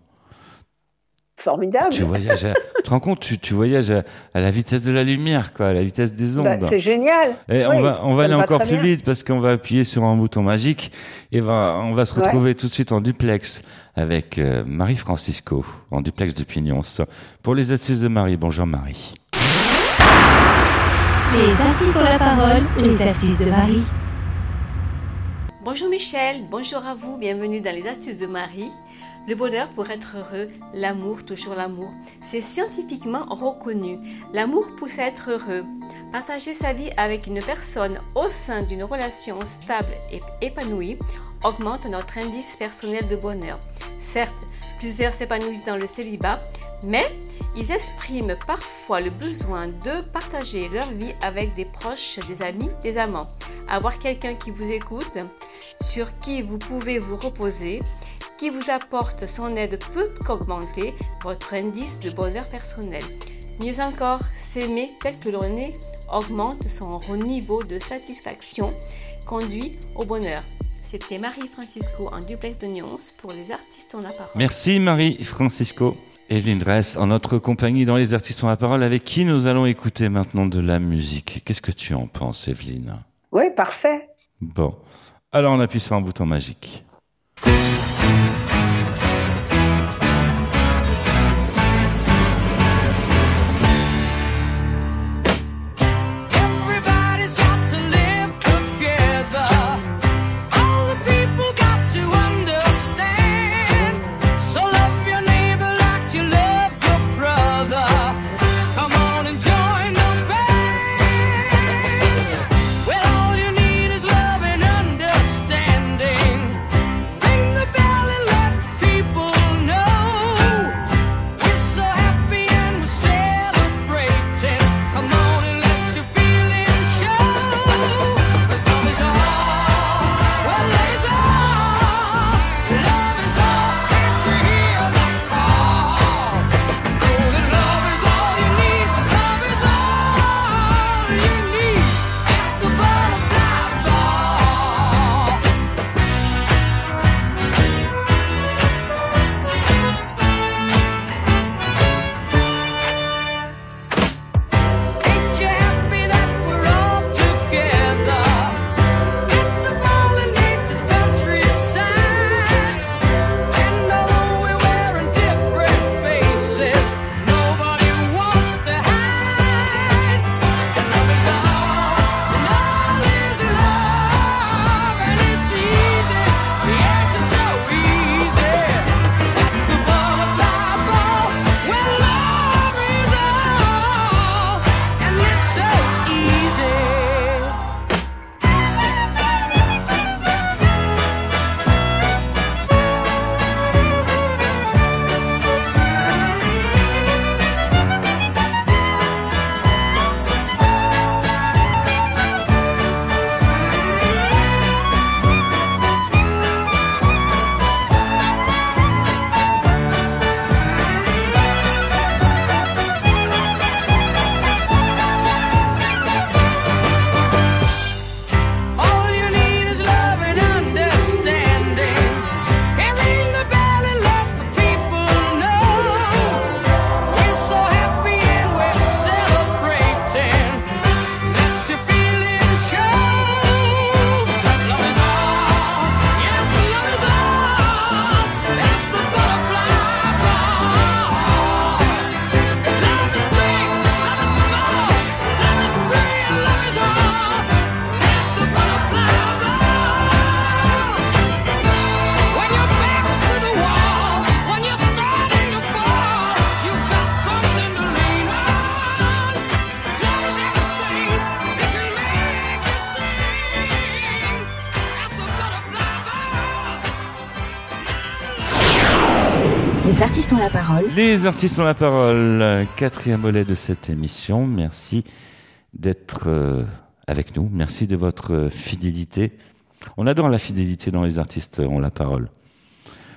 Formidable. Tu voyages, à, tu te rends compte, tu, voyages à, la vitesse de la lumière, quoi, à la vitesse des bah, ondes. c'est génial. Et on va, on va aller encore plus vite parce qu'on va appuyer sur un bouton magique et va, on va se retrouver tout de suite en duplex avec euh, Marie Francisco, en duplex de Pignons. Pour les astuces de Marie, bonjour Marie. Les artistes ont la parole, les astuces de Marie. Bonjour Michel, bonjour à vous, bienvenue dans les astuces de Marie. Le bonheur pour être heureux, l'amour, toujours l'amour, c'est scientifiquement reconnu. L'amour pousse à être heureux. Partager sa vie avec une personne au sein d'une relation stable et épanouie augmente notre indice personnel de bonheur. Certes, plusieurs s'épanouissent dans le célibat, mais ils expriment parfois le besoin de partager leur vie avec des proches, des amis, des amants. Avoir quelqu'un qui vous écoute, sur qui vous pouvez vous reposer, qui vous apporte son aide peut qu'augmenter votre indice de bonheur personnel. Mieux encore, s'aimer tel que l'on est augmente son niveau de satisfaction, conduit au bonheur. C'était Marie Francisco en duplex de nuance pour les artistes en la parole. Merci Marie Francisco. Evelyne Dress, en notre compagnie dans Les Artistes ont la parole, avec qui nous allons écouter maintenant de la musique. Qu'est-ce que tu en penses, Evelyne? Oui, parfait. Bon. Alors on appuie sur un bouton magique. Les artistes ont la parole. Quatrième volet de cette émission. Merci d'être euh, avec nous. Merci de votre fidélité. On adore la fidélité dans les artistes ont la parole.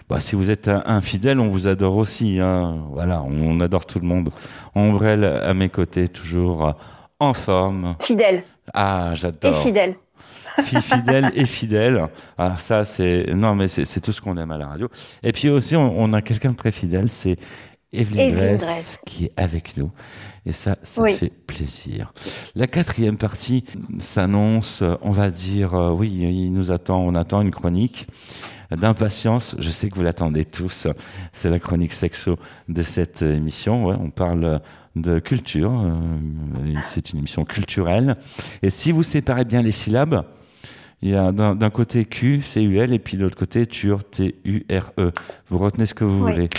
Bah, si vous êtes un, un fidèle, on vous adore aussi. Hein. Voilà, on adore tout le monde. Ombrelle à mes côtés, toujours en forme. Fidèle. Ah, Et j'adore. fidèle. Fi- fidèle et fidèle. Alors ça, c'est non, mais c'est c'est tout ce qu'on aime à la radio. Et puis aussi, on, on a quelqu'un de très fidèle, c'est Evelyne Dress. qui est avec nous. Et ça, ça Oui. fait plaisir. La quatrième partie s'annonce, on va dire, euh, oui, il nous attend, on attend une chronique d'impatience. Je sais que vous l'attendez tous. C'est la chronique sexo de cette émission. Ouais, on parle de culture. euh, C'est une émission culturelle. Et si vous séparez bien les syllabes, il y a d'un côté Q, C-U-L, et puis de l'autre côté Tur, T-U-R-E. E. Vous retenez ce que vous Oui. voulez.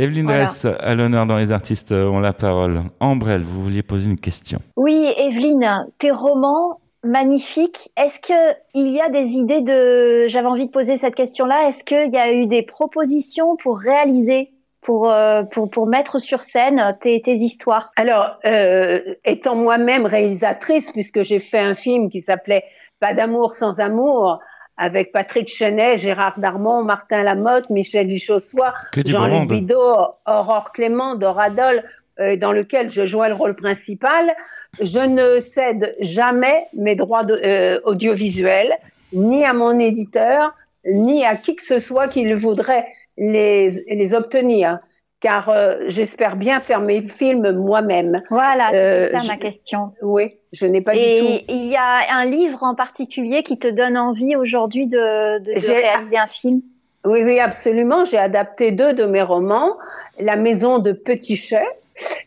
Evelyne Voilà. Dress, à l'honneur dans les artistes euh, ont la parole. Ambrelle, vous vouliez poser une question. Oui, Evelyne, tes romans magnifiques. Est-ce que il y a des idées de J'avais envie de poser cette question-là. Est-ce qu'il y a eu des propositions pour réaliser, pour euh, pour pour mettre sur scène tes tes histoires? Alors, euh, étant moi-même réalisatrice, puisque j'ai fait un film qui s'appelait Pas d'amour sans amour, avec Patrick Chenet, Gérard Darmon, Martin Lamotte, Michel Duchossois, Jean-Luc. Bidot, Aurore Clément, Doradol, euh, dans lequel je jouais le rôle principal. Je ne cède jamais mes droits de- euh, audiovisuels, ni à mon éditeur, ni à qui que ce soit qui le voudrait les, les obtenir. Car euh, j'espère bien faire mes films moi-même. Voilà, Euh, c'est ça je- ma question. Oui, je n'ai pas du Et tout. il y a un livre en particulier qui te donne envie aujourd'hui de, de, réaliser un film? Oui, oui, absolument. J'ai adapté deux de mes romans. La maison de Petit Chet,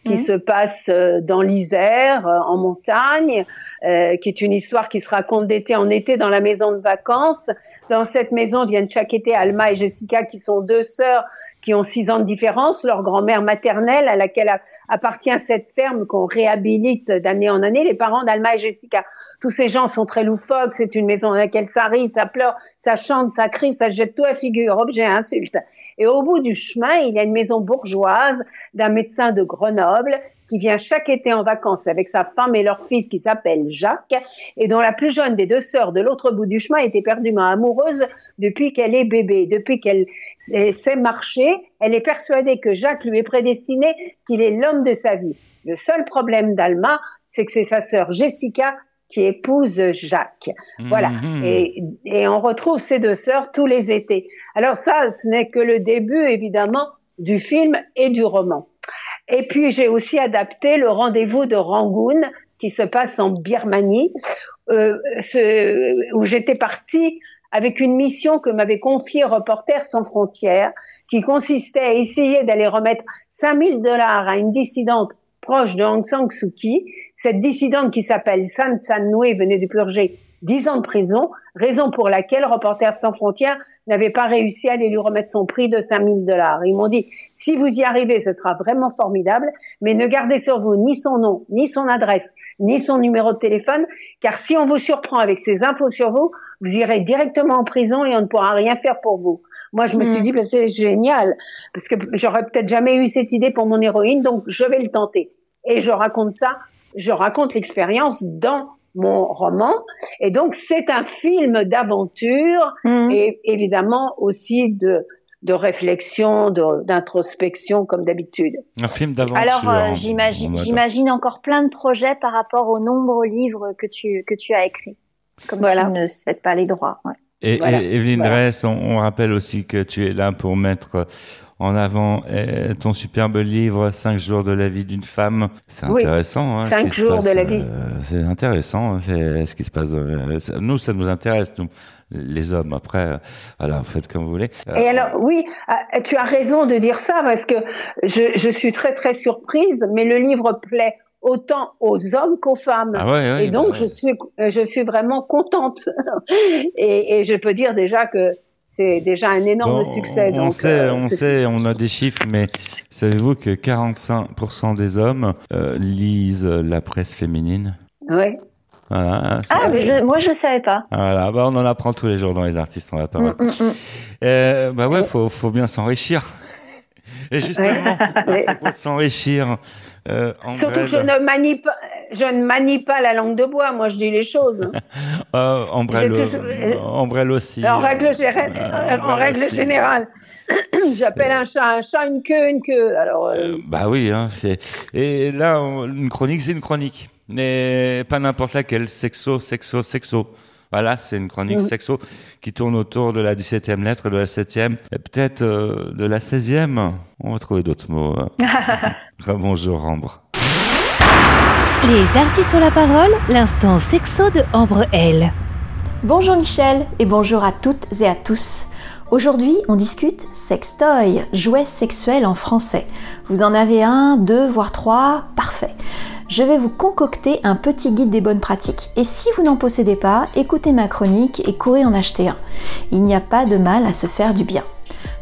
qui Mhm. se passe euh, dans l'Isère, euh, en montagne, euh, qui est une histoire qui se raconte d'été en été dans la maison de vacances. Dans cette maison viennent chaque été Alma et Jessica, qui sont deux sœurs qui ont six ans de différence, leur grand-mère maternelle à laquelle appartient cette ferme qu'on réhabilite d'année en année, les parents d'Alma et Jessica. Tous ces gens sont très loufoques, c'est une maison dans laquelle ça rit, ça pleure, ça chante, ça crie, ça jette tout à figure, objet, insulte. Et au bout du chemin, il y a une maison bourgeoise d'un médecin de Grenoble qui vient chaque été en vacances avec sa femme et leur fils qui s'appelle Jacques et dont la plus jeune des deux sœurs de l'autre bout du chemin est éperdument amoureuse depuis qu'elle est bébé, depuis qu'elle sait sait marcher. Elle est persuadée que Jacques lui est prédestiné, qu'il est l'homme de sa vie. Le seul problème d'Alma, c'est que c'est sa sœur Jessica qui épouse Jacques. Voilà. Mhm. Et, et on retrouve ces deux sœurs tous les étés. Alors ça, ce n'est que le début, évidemment, du film et du roman. Et puis j'ai aussi adapté le rendez-vous de Rangoon qui se passe en Birmanie, euh, où j'étais partie avec une mission que m'avait confiée Reporters sans frontières, qui consistait à essayer d'aller remettre 5000 dollars à une dissidente proche de Aung San Suu Kyi. Cette dissidente qui s'appelle San San Nui venait de purger 10 ans de prison, raison pour laquelle Reporters sans frontières n'avait pas réussi à aller lui remettre son prix de 5000 dollars. Ils m'ont dit, si vous y arrivez, ce sera vraiment formidable, mais ne gardez sur vous ni son nom, ni son adresse, ni son numéro de téléphone, car si on vous surprend avec ces infos sur vous, vous irez directement en prison et on ne pourra rien faire pour vous. Moi, je me suis Mm. dit, ben, c'est génial, parce que j'aurais peut-être jamais eu cette idée pour mon héroïne, donc je vais le tenter. Et je raconte ça, je raconte l'expérience dans mon roman. Et donc, c'est un film d'aventure Mhm. et évidemment aussi de, de réflexion, de- d'introspection, comme d'habitude. Un film d'aventure. Alors, euh, j'imagine, encore plein de projets par rapport aux nombreux livres que tu que tu as écrits. Comme Voilà. tu ne cèdes pas les droits. ouais. Et, Voilà. et Evelyne Voilà. Dress, on, on rappelle aussi que tu es là pour mettre en avant euh, ton superbe livre 5 jours de la vie d'une femme. C'est Oui. intéressant. Hein, ce Cinq qui se jours de la vie. euh, c'est intéressant hein, c'est- ce qui se passe. euh, ça- nous, ça nous intéresse, nous, les hommes. Après, euh, voilà, faites comme vous voulez. Euh, Et alors, oui, ah, tu as raison de dire ça parce que je, je suis très très surprise, mais le livre plaît autant aux hommes qu'aux femmes. Ah ouais, ouais, et donc, bah ouais. je suis je suis vraiment contente. et, et je peux dire déjà que c'est déjà un énorme Bon, succès. On donc, sait, euh, on c'est- sait, on a des chiffres, mais savez-vous que 45% des hommes euh, lisent la presse féminine? Ouais. Voilà, c'est- Ah, mais je- moi je savais pas. Voilà, bah on en apprend tous les jours dans les artistes, on va pas. Mm, mm, mm. Euh, bah ouais, faut, faut bien s'enrichir. Et justement, pour s'enrichir, euh, Surtout que je ne, manie pas, je ne manie pas la langue de bois, moi je dis les choses. euh, aussi. En règle, euh, en règle générale, j'appelle un chat un chat, une queue, une queue. Alors, bah oui, hein, et là, une chronique, c'est une chronique. Mais pas n'importe laquelle, sexo, sexo, sexo. Voilà, c'est une chronique sexo qui tourne autour de la 17e lettre, de la 7e, et peut-être euh, de la 16e. On va trouver d'autres mots. Hein. Bonjour Ambre. Les artistes ont la parole, l'instant sexo de Ambre L. Bonjour Michel et bonjour à toutes et à tous. Aujourd'hui, on discute sextoy, jouet sexuel en français. Vous en avez un, deux, voire trois, parfait je vais vous concocter un petit guide des bonnes pratiques. Et si vous n'en possédez pas, écoutez ma chronique et courez en acheter un. Il n'y a pas de mal à se faire du bien.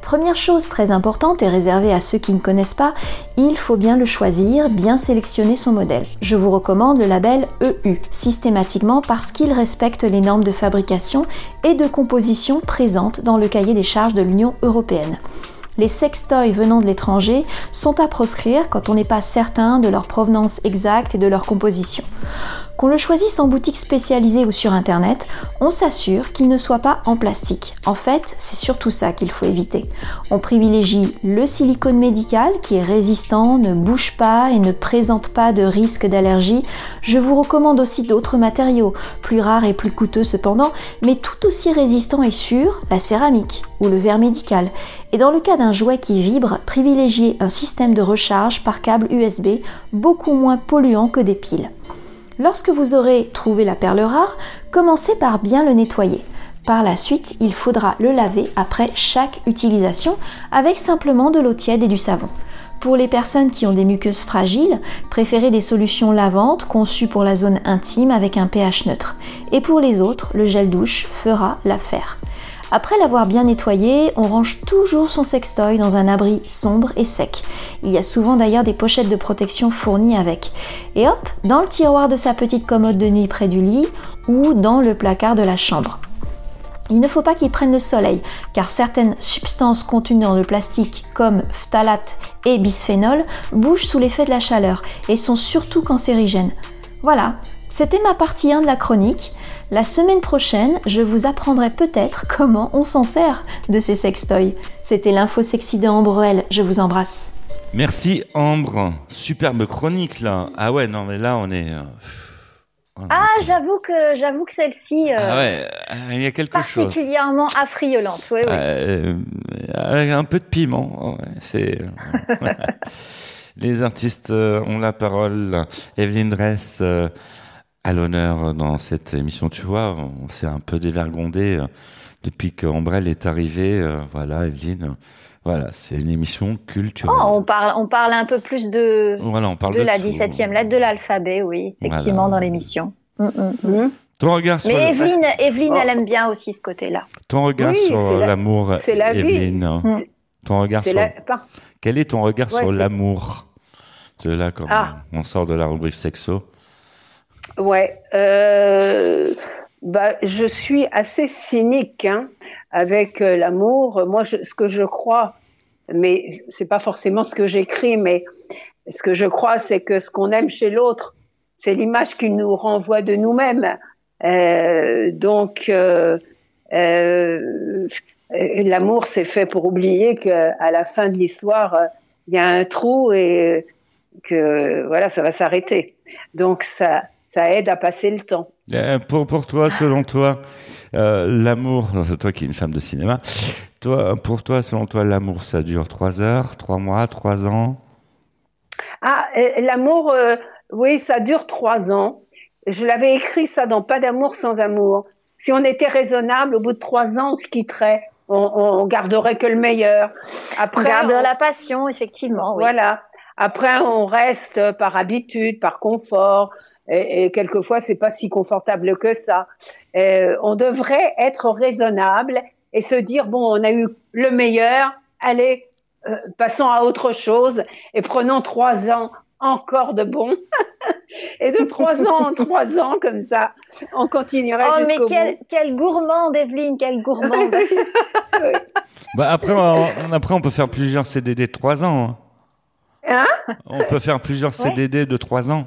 Première chose très importante et réservée à ceux qui ne connaissent pas, il faut bien le choisir, bien sélectionner son modèle. Je vous recommande le label EU, systématiquement parce qu'il respecte les normes de fabrication et de composition présentes dans le cahier des charges de l'Union européenne les sextoys venant de l'étranger sont à proscrire quand on n'est pas certain de leur provenance exacte et de leur composition. Qu'on le choisisse en boutique spécialisée ou sur internet, on s'assure qu'il ne soit pas en plastique. En fait, c'est surtout ça qu'il faut éviter. On privilégie le silicone médical qui est résistant, ne bouge pas et ne présente pas de risque d'allergie. Je vous recommande aussi d'autres matériaux, plus rares et plus coûteux cependant, mais tout aussi résistants et sûrs, la céramique ou le verre médical. Et dans le cas d'un jouet qui vibre, privilégiez un système de recharge par câble USB beaucoup moins polluant que des piles. Lorsque vous aurez trouvé la perle rare, commencez par bien le nettoyer. Par la suite, il faudra le laver après chaque utilisation avec simplement de l'eau tiède et du savon. Pour les personnes qui ont des muqueuses fragiles, préférez des solutions lavantes conçues pour la zone intime avec un pH neutre. Et pour les autres, le gel douche fera l'affaire. Après l'avoir bien nettoyé, on range toujours son sextoy dans un abri sombre et sec. Il y a souvent d'ailleurs des pochettes de protection fournies avec. Et hop, dans le tiroir de sa petite commode de nuit près du lit ou dans le placard de la chambre. Il ne faut pas qu'il prenne le soleil, car certaines substances contenues dans le plastique, comme phtalate et bisphénol, bougent sous l'effet de la chaleur et sont surtout cancérigènes. Voilà, c'était ma partie 1 de la chronique. La semaine prochaine, je vous apprendrai peut-être comment on s'en sert de ces sextoys. C'était l'info sexy de Ambre je vous embrasse. Merci Ambre, superbe chronique là. Ah ouais, non mais là on est... Euh, ah, j'avoue que j'avoue que celle-ci. Euh, ah ouais, il y a quelque chose. Particulièrement affriolante, oui, oui. Euh, avec un peu de piment, c'est. Les artistes ont la parole. Evelyne Dress à l'honneur dans cette émission. Tu vois, on s'est un peu dévergondé euh, depuis qu'Ambrelle est arrivée. Euh, voilà, Evelyne. Voilà, c'est une émission culturelle. Oh, on parle, on parle un peu plus de, voilà, on parle de, la 17e lettre de l'alphabet, oui, effectivement, dans l'émission. Mm, mm, mm. Ton regard sur Mais Evelyne, Evelyne elle aime bien aussi ce côté-là. Ton regard sur l'amour, c'est la Evelyne. Ton regard sur. Quel est ton regard sur l'amour? C'est là, quand ah. on sort de la rubrique sexo. Ouais. Euh, bah, je suis assez cynique hein, avec euh, l'amour. Moi, ce que je crois, mais c'est pas forcément ce que j'écris, mais ce que je crois, c'est que ce qu'on aime chez l'autre, c'est l'image qu'il nous renvoie de nous-mêmes. Euh, donc, l'amour, c'est fait pour oublier qu'à la fin de l'histoire, il y a un trou et que voilà, ça va s'arrêter. Donc ça, ça aide à passer le temps. Euh, pour, pour toi, selon toi, euh, l'amour, toi qui es une femme de cinéma, toi, pour toi, selon toi, l'amour, ça dure trois heures, trois mois, trois ans? Ah, euh, l'amour, oui, ça dure trois ans. Je l'avais écrit ça dans Pas d'amour sans amour. Si on était raisonnable, au bout de trois ans, on se quitterait. On, on garderait que le meilleur. Après, on garde la passion, effectivement. Voilà. Après, on reste par habitude, par confort, et, et quelquefois, c'est pas si confortable que ça. Euh, on devrait être raisonnable et se dire bon, on a eu le meilleur, allez, euh, passons à autre chose et prenons trois ans encore de bon. Et de trois ans en trois ans, comme ça, on continuerait Oh, mais jusqu'au quelle, bout. quelle gourmande, Evelyne, quelle gourmande. Bah après, on, après, on peut faire plusieurs CDD de 3 ans. Hein. On peut faire plusieurs CDD de 3 ans.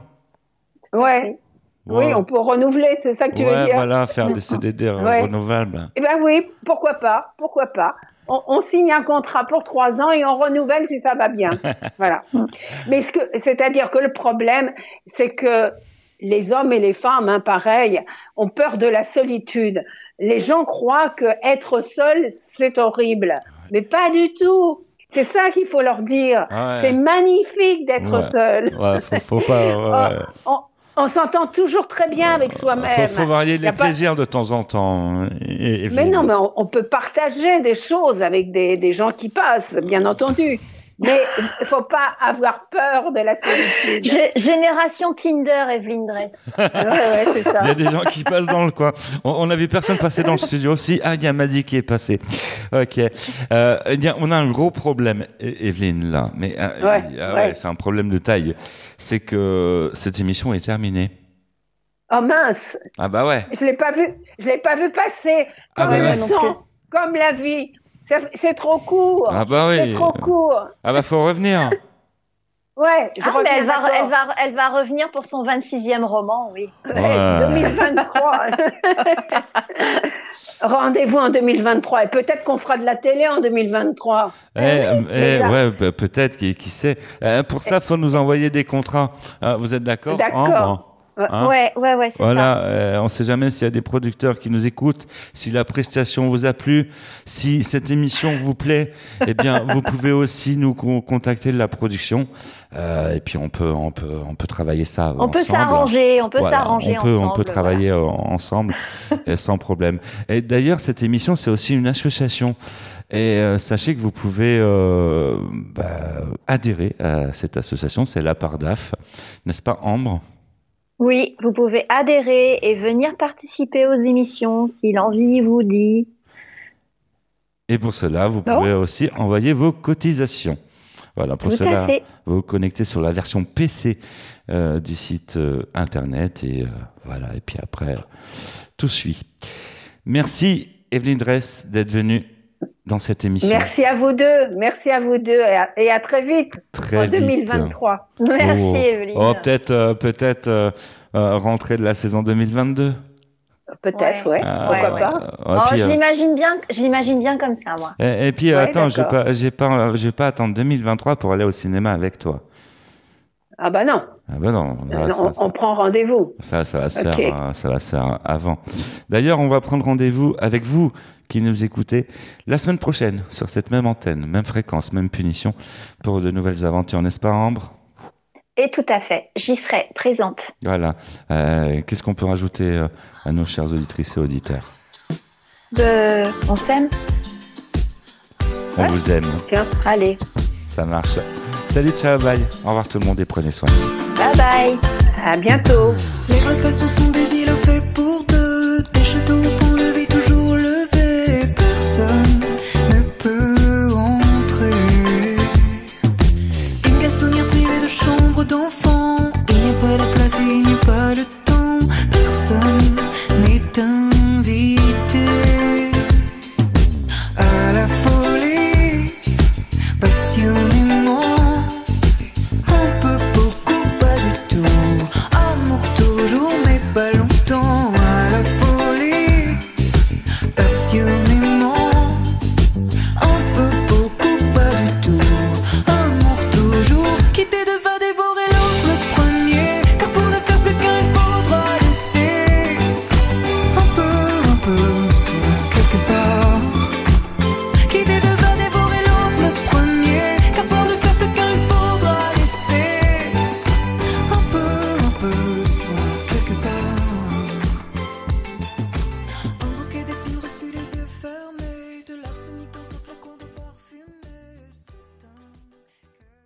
Ouais. Oui, on peut renouveler, c'est ça que tu veux dire voilà, faire des CDD Ouais. renouvelables. Eh ben oui, pourquoi pas, pourquoi pas. On, on signe un contrat pour trois ans et on renouvelle si ça va bien. voilà. Mais ce que, c'est-à-dire que le problème, c'est que les hommes et les femmes, hein, pareil, ont peur de la solitude. Les gens croient que être seul, c'est horrible, mais pas du tout. C'est ça qu'il faut leur dire. Ouais. C'est magnifique d'être Ouais. seul. Ouais, faut, faut pas. ouais. On on s'entend toujours très bien avec soi-même. faut, faut varier les pas- plaisirs de temps en temps. Et, et- mais non, mais on, on peut partager des choses avec des, des gens qui passent, bien entendu. Mais il faut pas avoir peur de la solitude. Gé- Génération Tinder, Evelyne Dress. Ouais, ouais, c'est ça. Il y a des gens qui passent dans le coin. On, on a vu personne passer dans le studio aussi. Ah, il y a Madi qui est passé. Ok. Euh, eh bien, on a un gros problème, E- Evelyne, là. Mais euh, Ouais, ah ouais. c'est un problème de taille. C'est que cette émission est terminée. Oh mince, Ah bah ouais. je l'ai pas vu, je l'ai pas vu passer. Ah Comme bah ouais. le temps, comme la vie, C'est- trop court. Ah bah oui. C'est trop court. Ah bah faut revenir. Ouais, je Ah, mais elle va, elle, va, elle va revenir pour son 26e roman, oui. Ouais. 2023. Rendez-vous en 2023 et peut-être qu'on fera de la télé en 2023. Eh, eh, déjà. ouais, bah, peut-être, qui, qui sait. Euh, pour ça, faut nous envoyer des contrats. Ah, vous êtes d'accord? D'accord. Hein ouais, ouais, ouais, c'est Voilà, euh, on ne sait jamais s'il y a des producteurs qui nous écoutent, si la prestation vous a plu, si cette émission vous plaît, eh bien, vous pouvez aussi nous con- contacter de la production, euh, et puis on peut, on peut, on peut travailler ça. On peut s'arranger, on peut Voilà, s'arranger on peut, ensemble. on peut travailler euh, ensemble et sans problème. Et d'ailleurs, cette émission, c'est aussi une association. Et euh, sachez que vous pouvez bah, adhérer à cette association, c'est la Pardaf, n'est-ce pas, Ambre? Oui, vous pouvez adhérer et venir participer aux émissions si l'envie vous dit. Et pour cela, vous pouvez aussi envoyer vos cotisations. Voilà, pour Tout cela, vous vous connectez sur la version PC euh, du site euh, internet et euh, voilà. Et puis après, tout suit. Merci Evelyne Dress d'être venue dans cette émission. Merci à vous deux. Merci à vous deux et à, et à très vite Très en vite. 2023. Oh. Oh, peut-être, euh, peut-être euh, euh, rentrée de la saison 2022. Peut-être, ouais. Ah, Pourquoi ouais. pas Euh, Oh, puis, je euh, l'imagine bien, je l'imagine bien comme ça, moi. Et, et puis Ouais, attends, j'ai pas, j'ai pas, j'ai pas attendre 2023 pour aller au cinéma avec toi. Ah bah non, Ah ben non, là, Non, ça, on, on prend rendez-vous. ça, ça va se faire, euh, ça va se faire avant. D'ailleurs, on va prendre rendez-vous avec vous qui nous écoutez la semaine prochaine sur cette même antenne, même fréquence, même punition pour de nouvelles aventures, n'est-ce pas, Ambre? Et tout à fait, j'y serai présente. Voilà. Euh, Qu'est-ce qu'on peut rajouter euh, à nos chers auditrices et auditeurs? De... On s'aime? On vous aime, Tiens, Allez, ça marche. Salut, ciao, bye. Au revoir tout le monde et prenez soin. Bye bye. À bientôt. Les repas sont des îlots faits pour deux. Des châteaux qu'on levait toujours levé. Personne ne peut entrer. Une garçonnière privée de chambre d'enfant.